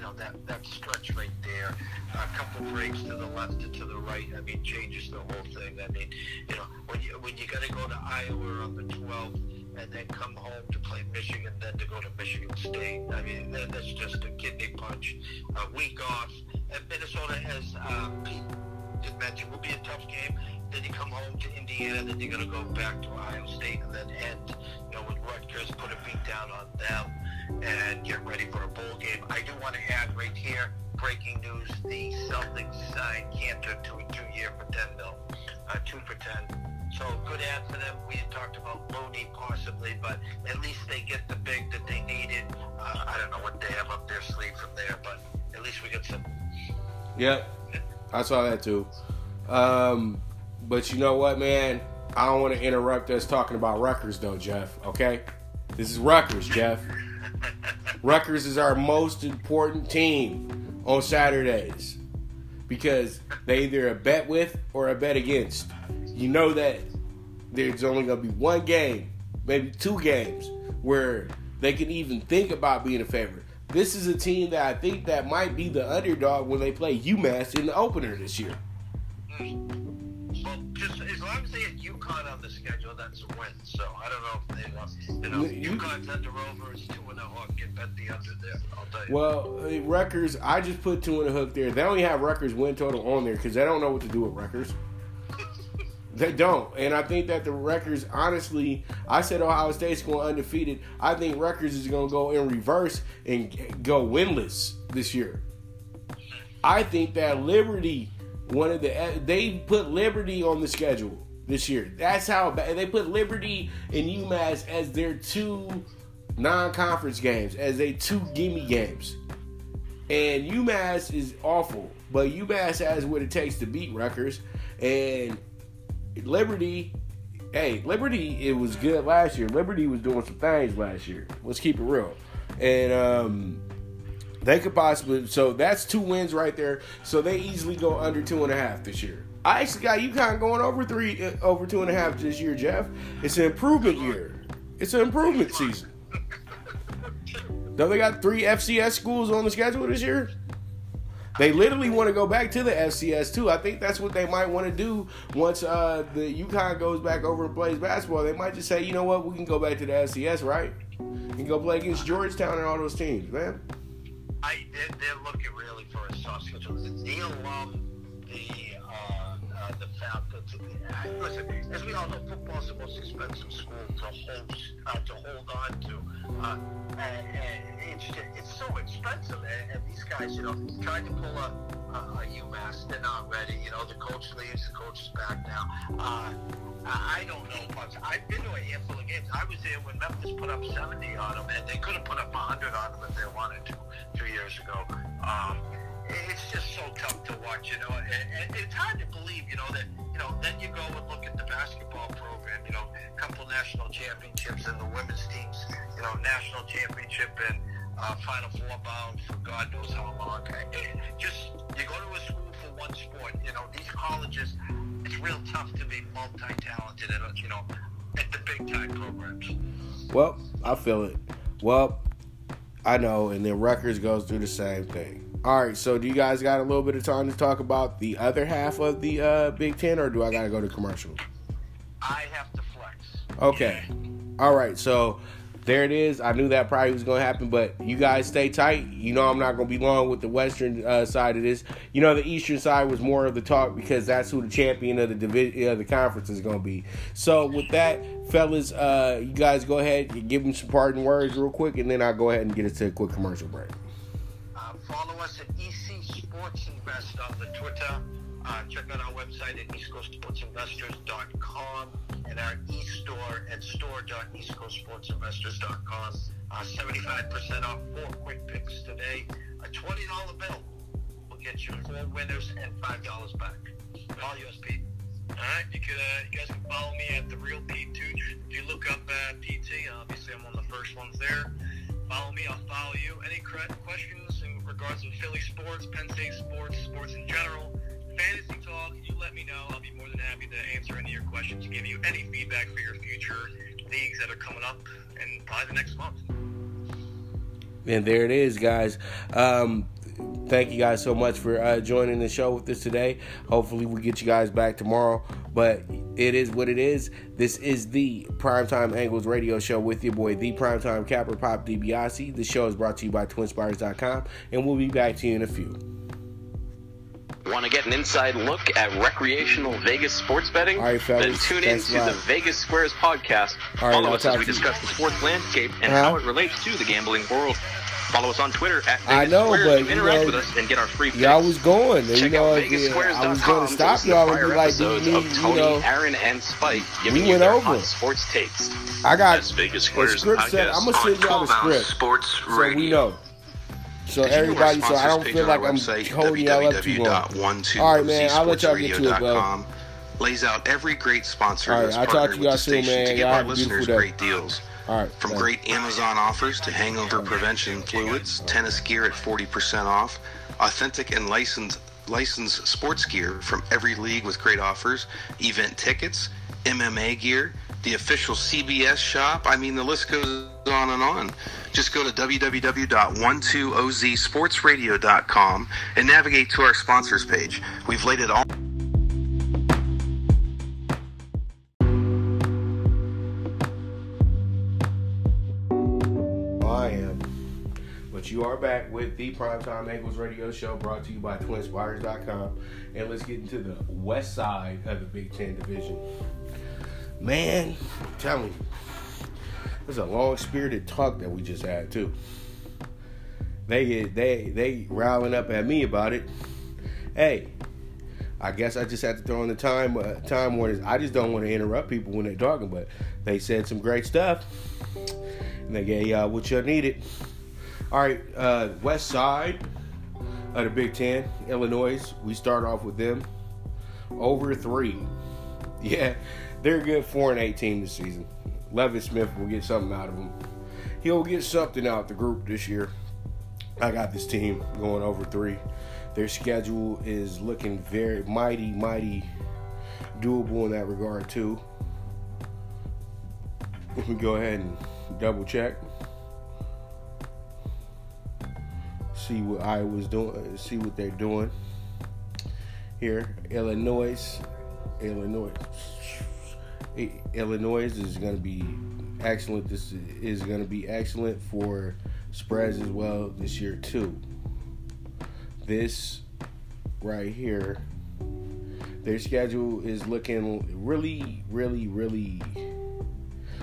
you know that that stretch right there, a couple breaks to the left and to the right. I mean, changes the whole thing. I mean, you know, when you when you got to go to Iowa on the 12th and then come home to play Michigan, then to go to Michigan State. I mean, that, that's just a kidney punch. A week off, and Minnesota has um, Pete did mention will be a tough game. Then you come home to Indiana, then you're going to go back to Ohio State, and then end, you know, with Rutgers, put a beat down on them and get ready for a bowl game. I do want to add right here, breaking news, the Celtics signed Kanter to a two-year for 10 mil, uh, two for 10. So good ad for them. We had talked about Looney possibly, but at least they get the big that they needed. Uh, I don't know what they have up their sleeve from there, but at least we get some. Yep, I saw that too. Um, but you know what, man? I don't want to interrupt us talking about Rutgers, though, Jeff. Okay, this is Rutgers, Jeff. Rutgers is our most important team on Saturdays because they either a bet with or a bet against. You know that there's only going to be one game, maybe two games, where they can even think about being a favorite. This is a team that I think that might be the underdog when they play UMass in the opener this year. Just as long as they had UConn on the schedule, that's a win. So I don't know if they lost. You know, You- UConn's under over is two and a hook. Get bet the under there. I'll tell you. Well, uh, Rutgers, I just put two in a hook there. They only have Rutgers win total on there because they don't know what to do with Rutgers. <laughs> They don't, and I think that the Rutgers, honestly, I said Ohio State's going undefeated. I think Rutgers is going to go in reverse and go winless this year. I think that Liberty, one of the they put Liberty on the schedule this year. That's how bad they put Liberty and UMass as their two non-conference games, as they two gimme games. And UMass is awful, but UMass has what it takes to beat Rutgers. And Liberty, hey, Liberty, it was good last year. Liberty was doing some things last year. Let's keep it real. And um, they could possibly, so that's two wins right there. So they easily go under two and a half this year. I actually got UConn going over three, uh, over two and a half this year, Jeff. It's an improvement year. It's an improvement season. Don't they got three FCS schools on the schedule this year? They literally want to go back to the FCS too. I think that's what they might want to do once uh, the UConn goes back over and plays basketball. They might just say, you know what, we can go back to the FCS, right? And go play against Georgetown and all those teams, man. I they're, they're looking really for a soft schedule. The alum, the uh, uh, the faculty. Listen, as we all know, football's the most expensive school to hold uh, to hold on to. Uh, and, and it's, it's so expensive. And, and these guys, you know, trying to pull a, a, a UMass. They're not ready. You know, the coach leaves. The coach is back now. Uh, I don't know much. I've been to a handful of games. I was there when Memphis put up 70 on them, and they could have put up 100 on them if they wanted to two years ago. Um, it's just so tough to watch, you know, and, and it's hard to believe, you know, that, you know, then you go and look at the basketball program, you know, a couple national championships and the women's teams, you know, national championship and uh, Final Four bound for God knows how long. It, just, you go to a school for one sport, you know, these colleges, it's real tough to be multi-talented at, you know, at the big time programs. Well, I feel it. Well, I know, and then Rutgers goes through the same thing. All right, so do you guys got a little bit of time to talk about the other half of the uh, Big Ten, or do I got to go to commercial? I have to flex. Okay. All right, so there it is. I knew that probably was going to happen, but you guys stay tight. You know I'm not going to be long with the western uh, side of this. You know the eastern side was more of the talk because that's who the champion of the division of the conference is going to be. So with that, fellas, uh, you guys go ahead and give them some parting words real quick, and then I'll go ahead and get it to a quick commercial break. Follow us at EC Sports Invest on the Twitter. Uh, check out our website at eastcoastsportsinvestors.com and our e-store at store.eastcoastsportsinvestors.com. Uh, 75% off four quick picks today. A $20 bill will get you four winners and $5 back. All yours, Pete. All right, you could uh, you guys can follow me at the real Pete Tooch. If you look up uh, PT, obviously I'm one of the first ones there. Follow me, I'll follow you. Any questions in regards to Philly sports, Penn State sports, sports in general, fantasy talk, you let me know. I'll be more than happy to answer any of your questions, give you any feedback for your future leagues that are coming up in probably the next month. And there it is, guys. Um, thank you guys so much for uh, joining the show with us today. Hopefully, we get you guys back tomorrow. But it is what it is. This is the Primetime Angles radio show with your boy, the Primetime Capper Pop DiBiase. The show is brought to you by TwinSpires.com, and we'll be back to you in a few. Want to get an inside look at recreational Vegas sports betting? All right, fellas. Then tune in to the. Vegas Squares podcast. All right, Follow us as we discuss the sports landscape and Uh-huh. how it relates to the gambling world. Follow us on Twitter at Vegas I know, Squares but, to you interact know, with us and get our free picks. Y'all was going, and you know, out I was going to stop y'all and be like, do episodes you of need, you know, Aaron, and Spike giving We you went their over. sports takes. I got That's Vegas Squares script set. I'm gonna send y'all the 12 script Sports so we know. So Did you everybody, so I don't feel like I'm website, holding y'all up too long. All right, man. I'll let y'all get to it, bro. lays out every great sponsor All right, I'll talk to y'all soon, man. Y'all have a beautiful day. great deals. All right, From thanks. great Amazon offers to hangover prevention fluids, tennis gear at 40% off, authentic and licensed licensed sports gear from every league with great offers, event tickets, MMA gear, the official CBS shop. I mean, the list goes on and on. Just go to www.12ozsportsradio.com and navigate to our sponsors page. We've laid it all. You are back with the Primetime Angles Radio Show brought to you by TwinSpires.com. And let's get into the west side of the Big Ten Division. Man, tell me, there's a long spirited talk that we just had, too. They, they, they riling up at me about it. Hey, I guess I just had to throw in the time uh, time warnings. I just don't want to interrupt people when they're talking, but they said some great stuff, and they gave y'all what y'all needed. All right, uh, West Side of the Big Ten, Illinois. We start off with them over three. <laughs> Yeah, they're a good four and eight team this season. Lovie Smith will get something out of them. He'll get something out of the group this year. I got this team going over three. Their schedule is looking very mighty, mighty doable in that regard too. <laughs> Let me go ahead and double check. See what Iowa's doing. See what they're doing here. Illinois, Illinois, Illinois is going to be excellent. This is going to be excellent for spreads as well this year too. This right here, their schedule is looking really, really, really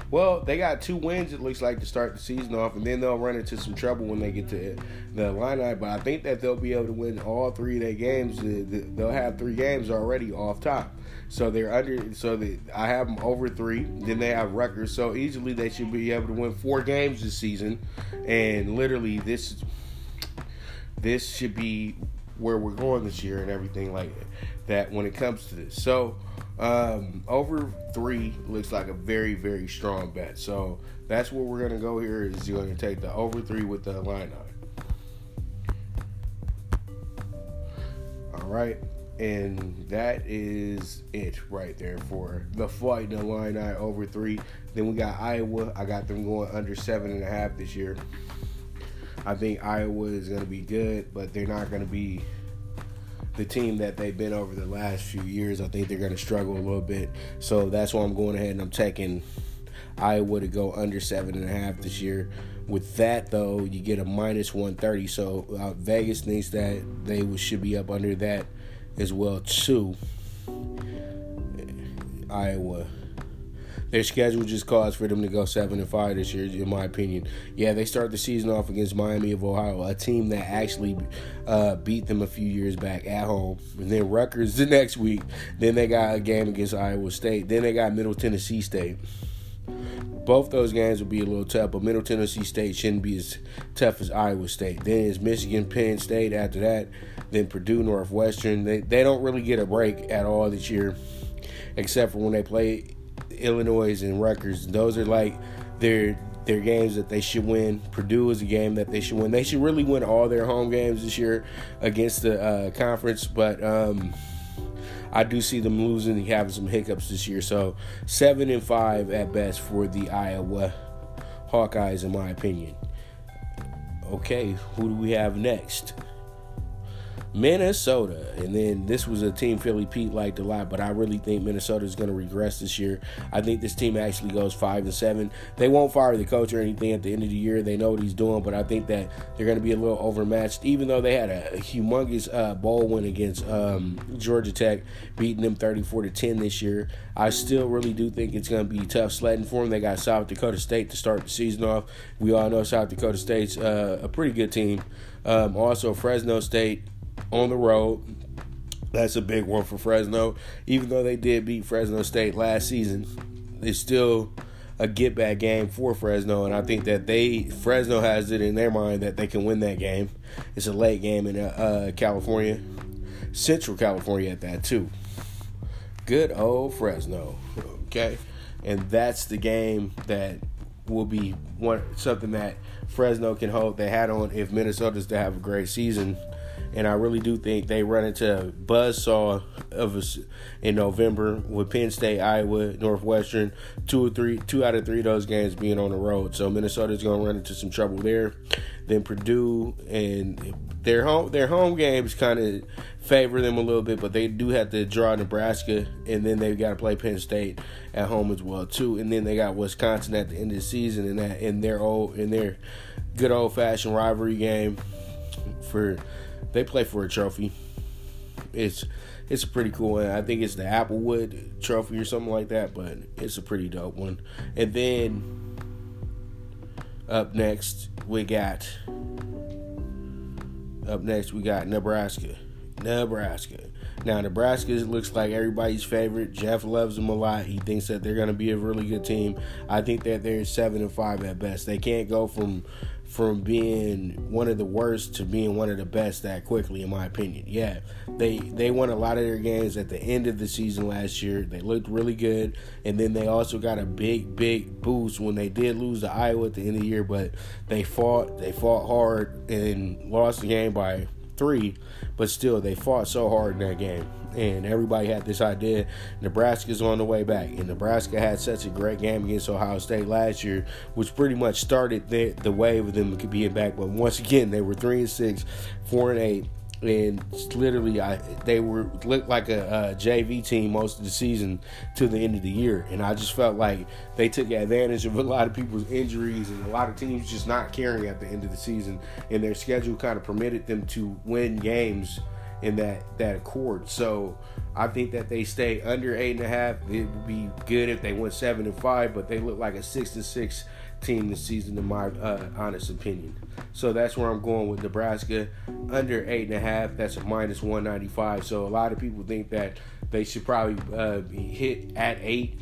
well, they got two wins, it looks like, to start the season off, and then they'll run into some trouble when they get to the Illini. But I think that they'll be able to win all three of their games. They'll have three games already off top. So they're under. So they, I have them over three. Then they have Rutgers. So easily they should be able to win four games this season. And literally, this this should be where we're going this year and everything like that when it comes to this. So um, over three looks like a very, very strong bet. So that's what we're gonna go here. Is you're gonna take the over three with the line on. All right, and that is it right there for the fight the line over three. Then we got Iowa. I got them going under seven and a half this year. I think Iowa is gonna be good, but they're not gonna be the team that they've been over the last few years. I think they're going to struggle a little bit. So that's why I'm going ahead and I'm taking Iowa to go under seven and a half this year. With that though, you get a minus 130. So uh, Vegas thinks that they should be up under that as well too. Iowa their schedule just calls for them to go seven and five this year, in my opinion. Yeah, they start the season off against Miami of Ohio, a team that actually uh, beat them a few years back at home, and then Rutgers the next week. Then they got a game against Iowa State. Then they got Middle Tennessee State. Both those games will be a little tough, but Middle Tennessee State shouldn't be as tough as Iowa State. Then it's Michigan, Penn State after that. Then Purdue, Northwestern. They they don't really get a break at all this year, except for when they play Illinois and Rutgers. Those are like their their games that they should win. Purdue is a game that they should win. They should really win all their home games this year against the uh, conference, but um, I do see them losing and having some hiccups this year. So seven and five at best for the Iowa Hawkeyes, in my opinion. Okay, who do we have next? Minnesota. And then this was a team Philly Pete liked a lot, but I really think Minnesota is going to regress this year. I think this team actually goes five and seven. They won't fire the coach or anything at the end of the year. They know what he's doing, but I think that they're going to be a little overmatched. Even though they had a humongous uh, bowl win against um, Georgia Tech, beating them 34 to 10 this year, I still really do think it's going to be tough sledding for them. They got South Dakota State to start the season off. We all know South Dakota State's uh, a pretty good team. Um, also, Fresno State on the road. That's a big one for Fresno. Even though they did beat Fresno State last season, it's still a get back game for Fresno, and I think that they Fresno has it in their mind that they can win that game. It's a late game in uh, California, Central California at that too. Good old Fresno, okay, and that's the game that will be one something that Fresno can hope they had on if Minnesota's to have a great season and I really do think they run into a buzzsaw of us in November with Penn State, Iowa, Northwestern, two or three, two out of three of those games being on the road. So Minnesota's going to run into some trouble there. Then Purdue and their home their home games kind of favor them a little bit, but they do have to draw Nebraska, and then they've got to play Penn State at home as well too. And then they got Wisconsin at the end of the season, and that in their old in their good old fashioned rivalry game. For they play for a trophy. It's it's a pretty cool one. I think it's the Applewood Trophy or something like that, but it's a pretty dope one. And then up next we got up next we got Nebraska. Nebraska. Now Nebraska looks like everybody's favorite. Jeff loves them a lot. He thinks that they're going to be a really good team. I think that they're seven and five at best. They can't go from from being one of the worst to being one of the best that quickly, in my opinion. Yeah, they they won a lot of their games at the end of the season last year. They looked really good, and then they also got a big big boost when they did lose to Iowa at the end of the year. But they fought they fought hard and lost the game by three, but still they fought so hard in that game and everybody had this idea Nebraska's on the way back. And Nebraska had such a great game against Ohio State last year, which pretty much started the, the wave of them being back. But once again, they were three and six, four and eight. And literally, I they were looked like a, a JV team most of the season to the end of the year, and I just felt like they took advantage of a lot of people's injuries and a lot of teams just not caring at the end of the season, and their schedule kind of permitted them to win games in that that accord. So I think that they stay under eight and a half. It would be good if they went seven and five, but they look like a six and six team this season, in my uh, honest opinion. So that's where I'm going with Nebraska under eight and a half. That's a minus one ninety five. So a lot of people think that they should probably uh, hit at eight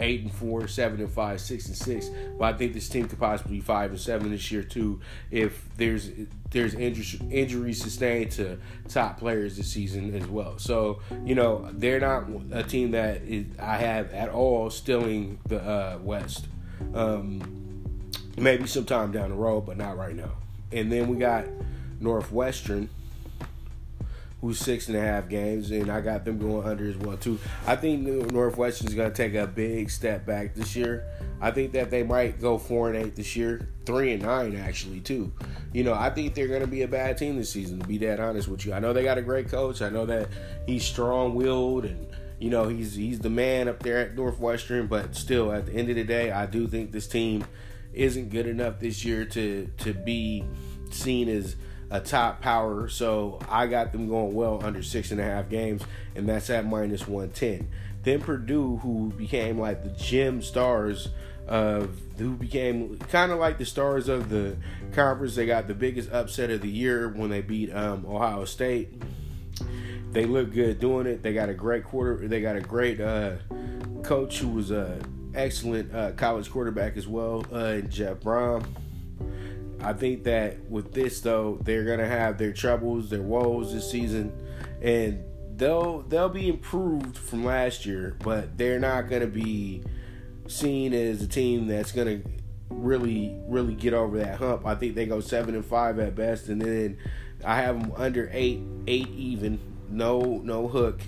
eight and four, seven and five, six and six. But I think this team could possibly be five and seven this year too if there's there's injuries injuries sustained to top players this season as well. So you know they're not a team that is, I have at all stealing the uh, West. Um, maybe sometime down the road, but not right now. And then we got Northwestern who's six and a half games, and I got them going under as well too. I think Northwestern is going to take a big step back this year. I think that they might go four and eight this year, three and nine actually too. You know, I think they're going to be a bad team this season. To be that honest with you, I know they got a great coach. I know that he's strong willed and. You know he's he's the man up there at Northwestern, but still, at the end of the day, I do think this team isn't good enough this year to to be seen as a top power. So I got them going well under six and a half games, and that's at minus 110. Then Purdue, who became like the gym stars of who became kind of like the stars of the conference. They got the biggest upset of the year when they beat um, Ohio State. They look good doing it. They got a great quarter. They got a great uh, coach who was a excellent uh, college quarterback as well, uh, Jeff Brohm. I think that with this though, they're gonna have their troubles, their woes this season, and they'll they'll be improved from last year, but they're not gonna be seen as a team that's gonna really really get over that hump. I think they go seven and five at best, and then I have them under eight eight even, no no hook,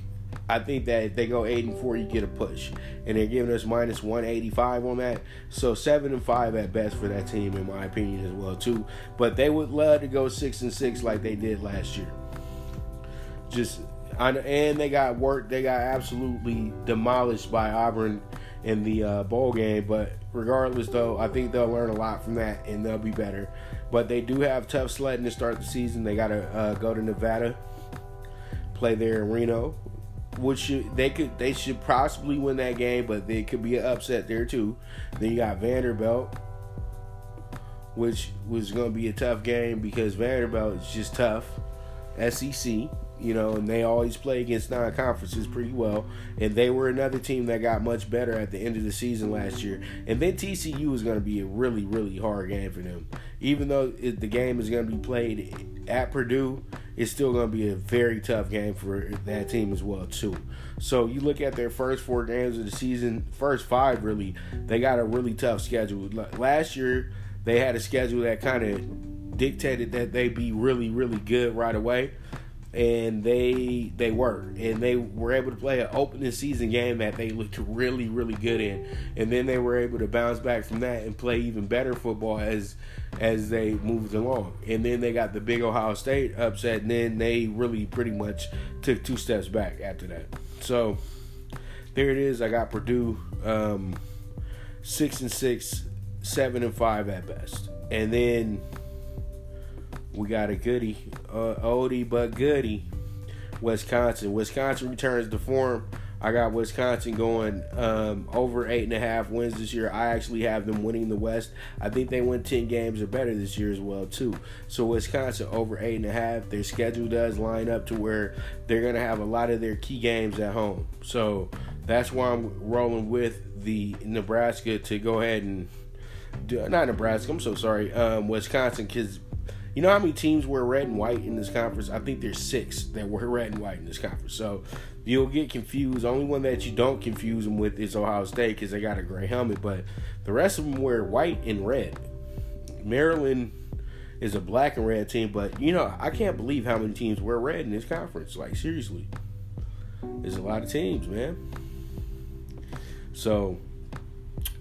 I think that if they go eight and four, you get a push, and they're giving us minus one eighty five on that. So seven and five at best for that team, in my opinion, as well too. But they would love to go six and six like they did last year. Just and they got worked. They got absolutely demolished by Auburn in the uh, bowl game. But regardless, though, I think they'll learn a lot from that and they'll be better. But they do have tough sledding to start the season. They got to uh, go to Nevada, play there in Reno, which they could they should possibly win that game, but they could be an upset there too. Then you got Vanderbilt, which was going to be a tough game because Vanderbilt is just tough. SEC, you know, and they always play against non conferences pretty well. And they were another team that got much better at the end of the season last year. And then TCU is going to be a really, really hard game for them. Even though it, the game is going to be played at Purdue, it's still going to be a very tough game for that team as well, too. So you look at their first four games of the season, first five really, they got a really tough schedule. Last year, they had a schedule that kind of dictated that they'd be really, really good right away and they they were. And they were able to play an opening season game that they looked really really good in. And then they were able to bounce back from that and play even better football as as they moved along. And then they got the big ohio state upset and then they really pretty much took two steps back after that. So there it is. I got purdue um, six and six seven and five at best. And then we got a goody, uh, oldie but goody. Wisconsin. Wisconsin returns to form. I got Wisconsin going um, over eight and a half wins this year. I actually have them winning the West. I think they win ten games or better this year as well too. So Wisconsin over eight and a half. Their schedule does line up to where they're going to have a lot of their key games at home. So that's why I'm rolling with the Nebraska to go ahead and do, not Nebraska. I'm so sorry, um, Wisconsin because you know how many teams wear red and white in this conference? I think there's six that wear red and white in this conference. So you'll get confused. Only one that you don't confuse them with is Ohio State because they got a gray helmet, but the rest of them wear white and red. Maryland is a black and red team, but you know I can't believe how many teams wear red in this conference. Like seriously, there's a lot of teams, man. So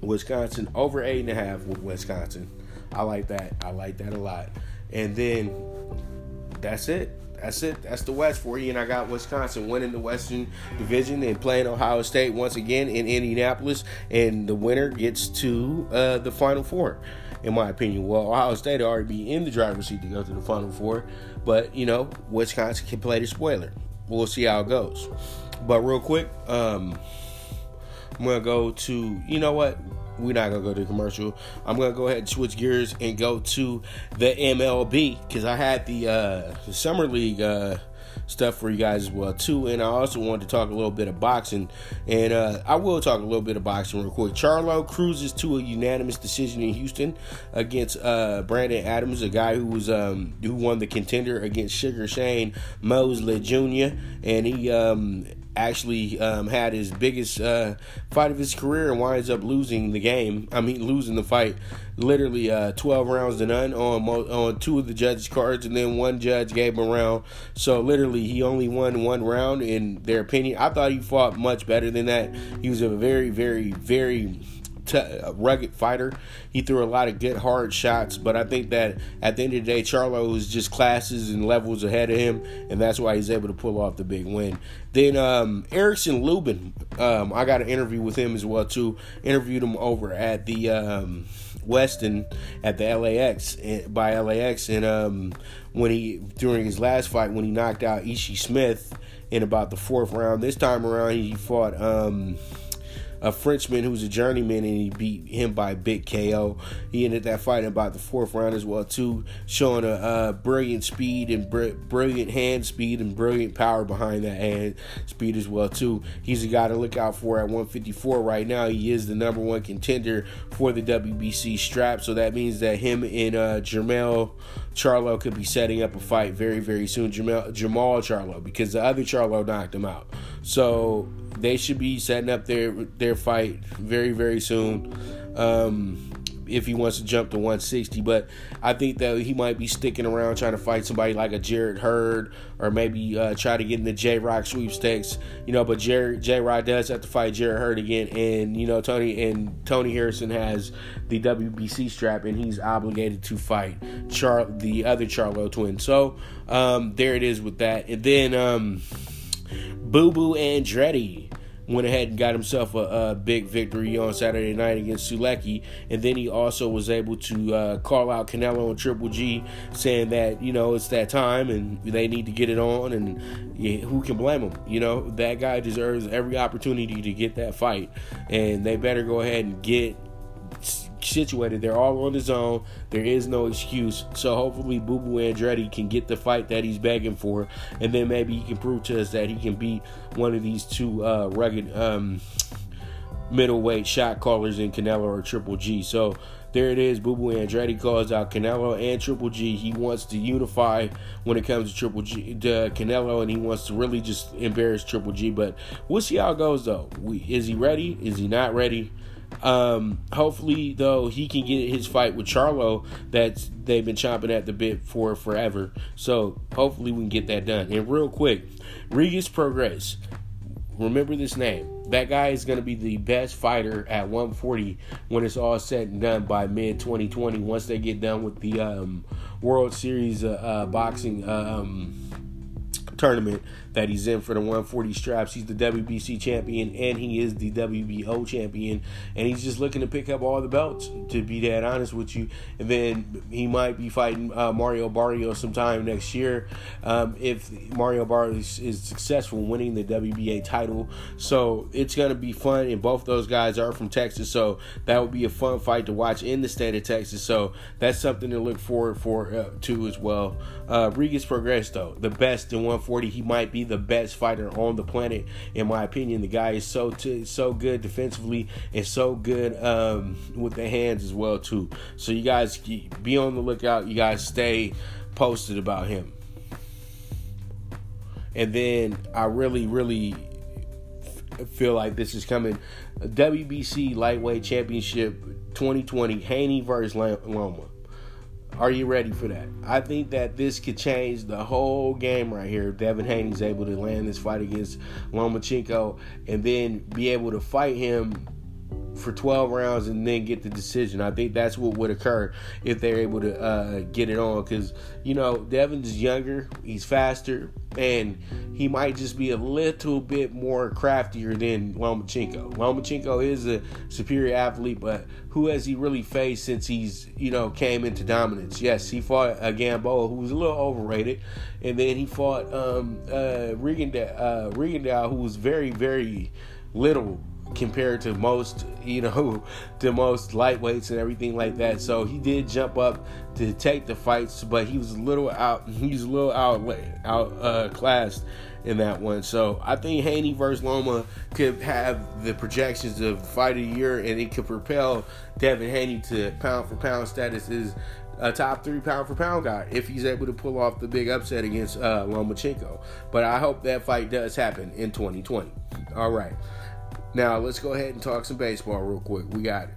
Wisconsin over eight and a half with Wisconsin. I like that. I like that a lot. And then that's it. That's it. That's the West for you. And I got Wisconsin winning the Western Division and playing Ohio State once again in Indianapolis. And the winner gets to uh, the Final Four, in my opinion. Well, Ohio State already be in the driver's seat to go to the Final Four. But, you know, Wisconsin can play the spoiler. We'll see how it goes. But real quick, um, I'm to go to, you know what? We're not gonna go to commercial. I'm gonna go ahead and switch gears and go to the MLB because I had the, uh, the summer league uh, stuff for you guys as well too, and I also wanted to talk a little bit of boxing, and uh, I will talk a little bit of boxing real quick. Charlo cruises to a unanimous decision in Houston against uh, Brandon Adams, a guy who was um, who won the contender against Sugar Shane Mosley Jr. and he um, actually um, had his biggest uh, fight of his career and winds up losing the game. I mean, losing the fight, literally uh, 12 rounds to none on on two of the judges' cards, and then one judge gave him a round. So literally, he only won one round in their opinion. I thought he fought much better than that. He was a very, very, very t- rugged fighter. He threw a lot of good hard shots, but I think that at the end of the day, Charlo is just classes and levels ahead of him, and that's why he's able to pull off the big win. Then um, Erickson Lubin, um, I got an interview with him as well too. Interviewed him over at the um, Westin at the LAX eh, by LAX, and um, when he during his last fight when he knocked out Ishe Smith in about the fourth round. This time around, he fought. Um, a Frenchman who's a journeyman, and he beat him by big KO. He ended that fight in about the fourth round as well, too, showing a, a brilliant speed and br- brilliant hand speed and brilliant power behind that hand speed as well, too. He's a guy to look out for at 154 right now. He is the number one contender for the WBC strap, so that means that him and uh, Jermell Charlo could be setting up a fight very, very soon. Jamal, Jamal Charlo, because the other Charlo knocked him out. So they should be setting up their their fight very, very soon. Um, if he wants to jump to 160. But I think that he might be sticking around trying to fight somebody like a Jarrett Hurd or maybe uh, try to get in the J Rock sweepstakes. You know, but J Rock does have to fight Jarrett Hurd again, and you know Tony and Tony Harrison has the WBC strap, and he's obligated to fight Char the other Charlo twin. So um, there it is with that, and then um, Boo Boo Andrade went ahead and got himself a, a, big victory on Saturday night against Sulecki, and then he also was able to uh, call out Canelo and Triple G, saying that you know it's that time and they need to get it on, and yeah, who can blame him? You know that guy deserves every opportunity to get that fight, and they better go ahead and get situated. They're all on his own. There is no excuse. So hopefully, Boo Boo Andrade can get the fight that he's begging for, and then maybe he can prove to us that he can beat one of these two uh, rugged um, middleweight shot callers in Canelo or Triple G. So there it is. Boo Boo Andrade calls out Canelo and Triple G. He wants to unify when it comes to Triple G, to Canelo, and he wants to really just embarrass Triple G. But we'll see how it goes, though. We, is he ready? Is he not ready? Um, hopefully, though, he can get his fight with Charlo that they've been chomping at the bit for forever. So hopefully, we can get that done. And real quick, Regis Prograis. Remember this name. That guy is going to be the best fighter at 140 when it's all said and done by mid 2020. Once they get done with the um, World Series uh, uh, boxing um, tournament that he's in for the 140 straps. He's the WBC champion and he is the WBO champion, and he's just looking to pick up all the belts. To be that honest with you, and then he might be fighting uh, Mario Barrios sometime next year um, if Mario Barrios is successful winning the WBA title. So it's gonna be fun, and both those guys are from Texas, so that would be a fun fight to watch in the state of Texas. So that's something to look forward for uh, to as well. Uh, Regis Prograis, the best in 140. He might be the best fighter on the planet, in my opinion. The guy is so t- so good defensively and so good um, with the hands as well too. So you guys be on the lookout. You guys stay posted about him. And then I really, really feel like this is coming. WBC Lightweight Championship 2020, Haney versus Loma. Are you ready for that? I think that this could change the whole game right here. If Devin Haney's able to land this fight against Lomachenko and then be able to fight him for 12 rounds and then get the decision. I think that's what would occur if they're able to uh, get it on. Because, you know, Devin's younger, he's faster, and he might just be a little bit more craftier than Lomachenko. Lomachenko is a superior athlete, but who has he really faced since he's, you know, came into dominance? Yes, he fought a Gamboa who was a little overrated, and then he fought um, uh, uh, Rigondeaux, who was very, very little compared to most, you know, <laughs> to most lightweights and everything like that. So he did jump up to take the fights, but he was a little out. <laughs> He was a little out out uh, classed in that one. So I think Haney versus Loma could have the projections of fight of the year, and it could propel Devin Haney to pound for pound status is a top three pound for pound guy if he's able to pull off the big upset against uh, Lomachenko. But I hope that fight does happen in 2020. All right. Now let's go ahead and talk some baseball real quick. We got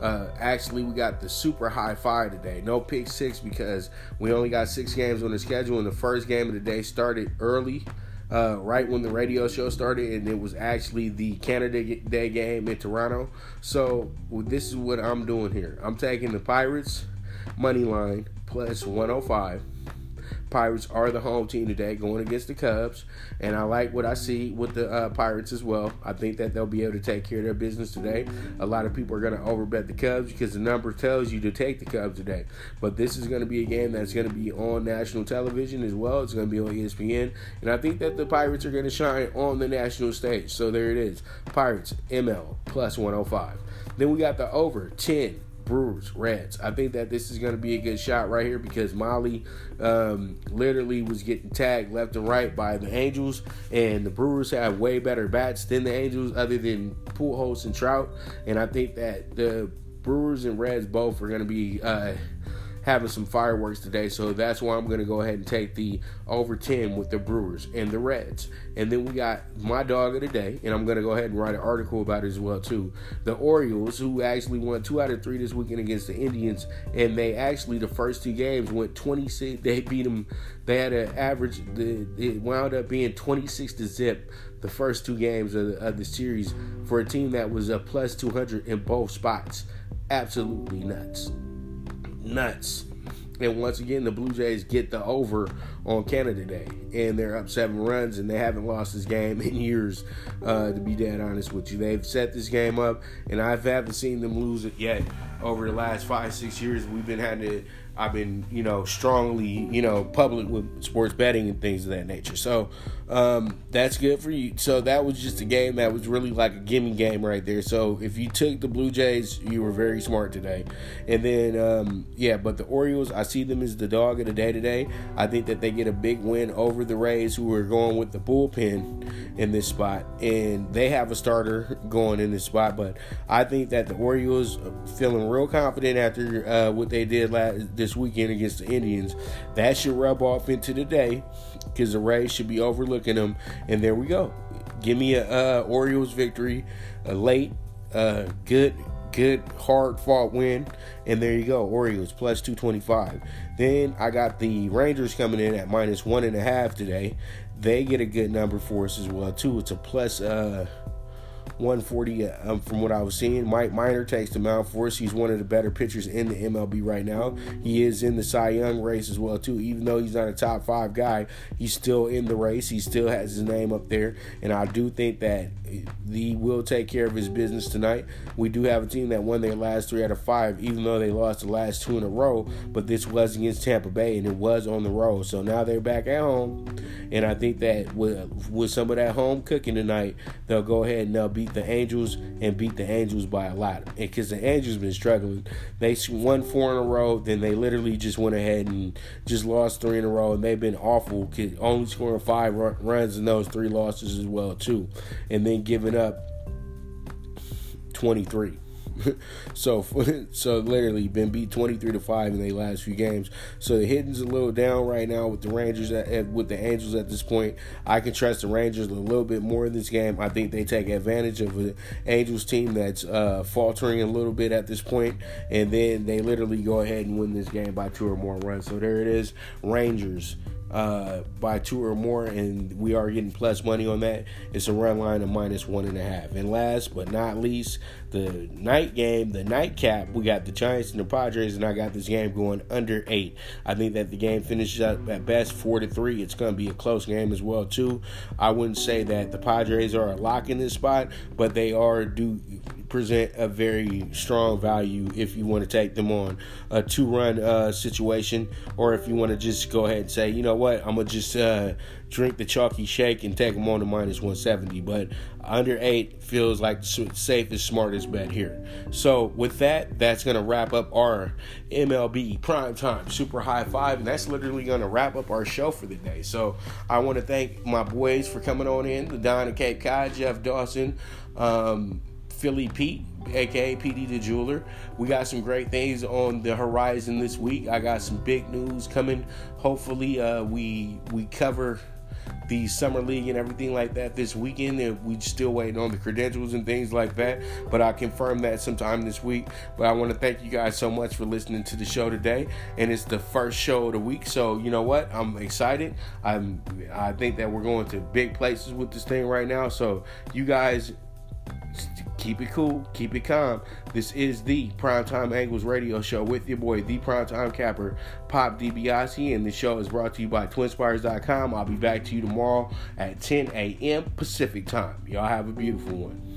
uh, actually we got the super high five today. No pick six because we only got six games on the schedule, and the first game of the day started early. Uh, right when the radio show started, and it was actually the Canada Day game in Toronto. So well, this is what I'm doing here. I'm taking the Pirates money line plus 105 Pirates are the home team today, going against the Cubs, and I like what I see with the uh, Pirates as well. I think that they'll be able to take care of their business today. A lot of people are going to overbet the Cubs because the number tells you to take the Cubs today. But this is going to be a game that's going to be on national television as well. It's going to be on ESPN, and I think that the Pirates are going to shine on the national stage. So there it is, Pirates ML plus 105. Then we got the over 10 Brewers, Reds. I think that this is going to be a good shot right here because Mahle um, literally was getting tagged left and right by the Angels, and the Brewers have way better bats than the Angels, other than Pujols and Trout. And I think that the Brewers and Reds both are going to be uh, having some fireworks today. So that's why I'm going to go ahead and take the over 10 with the Brewers and the Reds. And then we got my dog of the day, and I'm going to go ahead and write an article about it as well too. The Orioles, who actually won two out of three this weekend against the Indians, and they actually the first two games went 26. They beat them. They had an average. It wound up being 26 to zip the first two games of the, of the series for a team that was a plus 200 in both spots. Absolutely nuts nuts. And once again, the Blue Jays get the over on Canada Day, and they're up seven runs, and they haven't lost this game in years. Uh, to be dead honest with you, they've set this game up, and I haven't seen them lose it yet. Over the last five, six years, we've been having to I've been, you know, strongly, you know, public with sports betting and things of that nature. So um, that's good for you. So that was just a game that was really like a gimme game right there. So if you took the Blue Jays, you were very smart today. And then, um, yeah, but the Orioles, I see them as the dog of the day today. I think that they get a big win over the Rays, who are going with the bullpen in this spot, and they have a starter going in this spot. But I think that the Orioles feeling real confident after uh, what they did last this weekend against the Indians. That should rub off into the day because the Rays should be overlooking them. And there we go. Give me a uh, Orioles victory, a late, uh, good, good, hard fought win. And there you go, Orioles plus 225. Then I got the Rangers coming in at minus one and a half today. They get a good number for us as well, too. It's a plus, uh, 140 um, from what I was seeing. Mike Minor takes the mound for us. He's one of the better pitchers in the MLB right now. He is in the Cy Young race as well too. Even though he's not a top five guy, he's still in the race. He still has his name up there, and I do think that he will take care of his business tonight. We do have a team that won their last three out of five, even though they lost the last two in a row. But this was against Tampa Bay, and it was on the road. So now they're back at home, and I think that with with some of that home cooking tonight, they'll go ahead and they'll beat the Angels and beat the Angels by a lot. Because the Angels been struggling, they won four in a row, then they literally just went ahead and just lost three in a row, and they've been awful. Only scoring five runs in those three losses as well too, and then giving up 23. <laughs> so <laughs> so literally been beat 23 to 5 in their last few games. So the hitting's a little down right now with the Rangers at, at, with the Angels at this point. I can trust the Rangers a little bit more in this game. I think they take advantage of the Angels team that's uh, faltering a little bit at this point, and then they literally go ahead and win this game by two or more runs. So there it is, Rangers uh, by two or more, and we are getting plus money on that. It's a run line of minus one and a half. And last but not least, the night game, the nightcap, we got the Giants and the Padres, and I got this game going under eight. I think that the game finishes up at best four to three. It's going to be a close game as well too. I wouldn't say that the Padres are a lock in this spot, but they are do present a very strong value if you want to take them on a two run uh, situation, or if you want to just go ahead and say, you know what, I'm gonna just uh, drink the chalky shake and take them on to minus 170. But under eight feels like the safest, smartest bet here. So with that, that's gonna wrap up our MLB Prime Time Super High Five, and that's literally gonna wrap up our show for the day. So I want to thank my boys for coming on in, the Don and Cape Cod, Jeff Dawson. Um, Philly Pete, aka PD the Jeweler. We got some great things on the horizon this week. I got some big news coming. Hopefully, uh, we we cover the summer league and everything like that this weekend and we still waiting on the credentials and things like that. But i'll confirm that sometime this week. But i want to thank you guys so much for listening to the show today and it's the first show of the week. So you know what? I'm excited. I'm i think that we're going to big places with this thing right now. So you guys keep it cool, keep it calm. This is the Primetime Angles Radio Show with your boy, the Primetime Capper, Pop DiBiase, and the show is brought to you by TwinSpires.com. I'll be back to you tomorrow at 10 a.m. Pacific Time. Y'all have a beautiful one.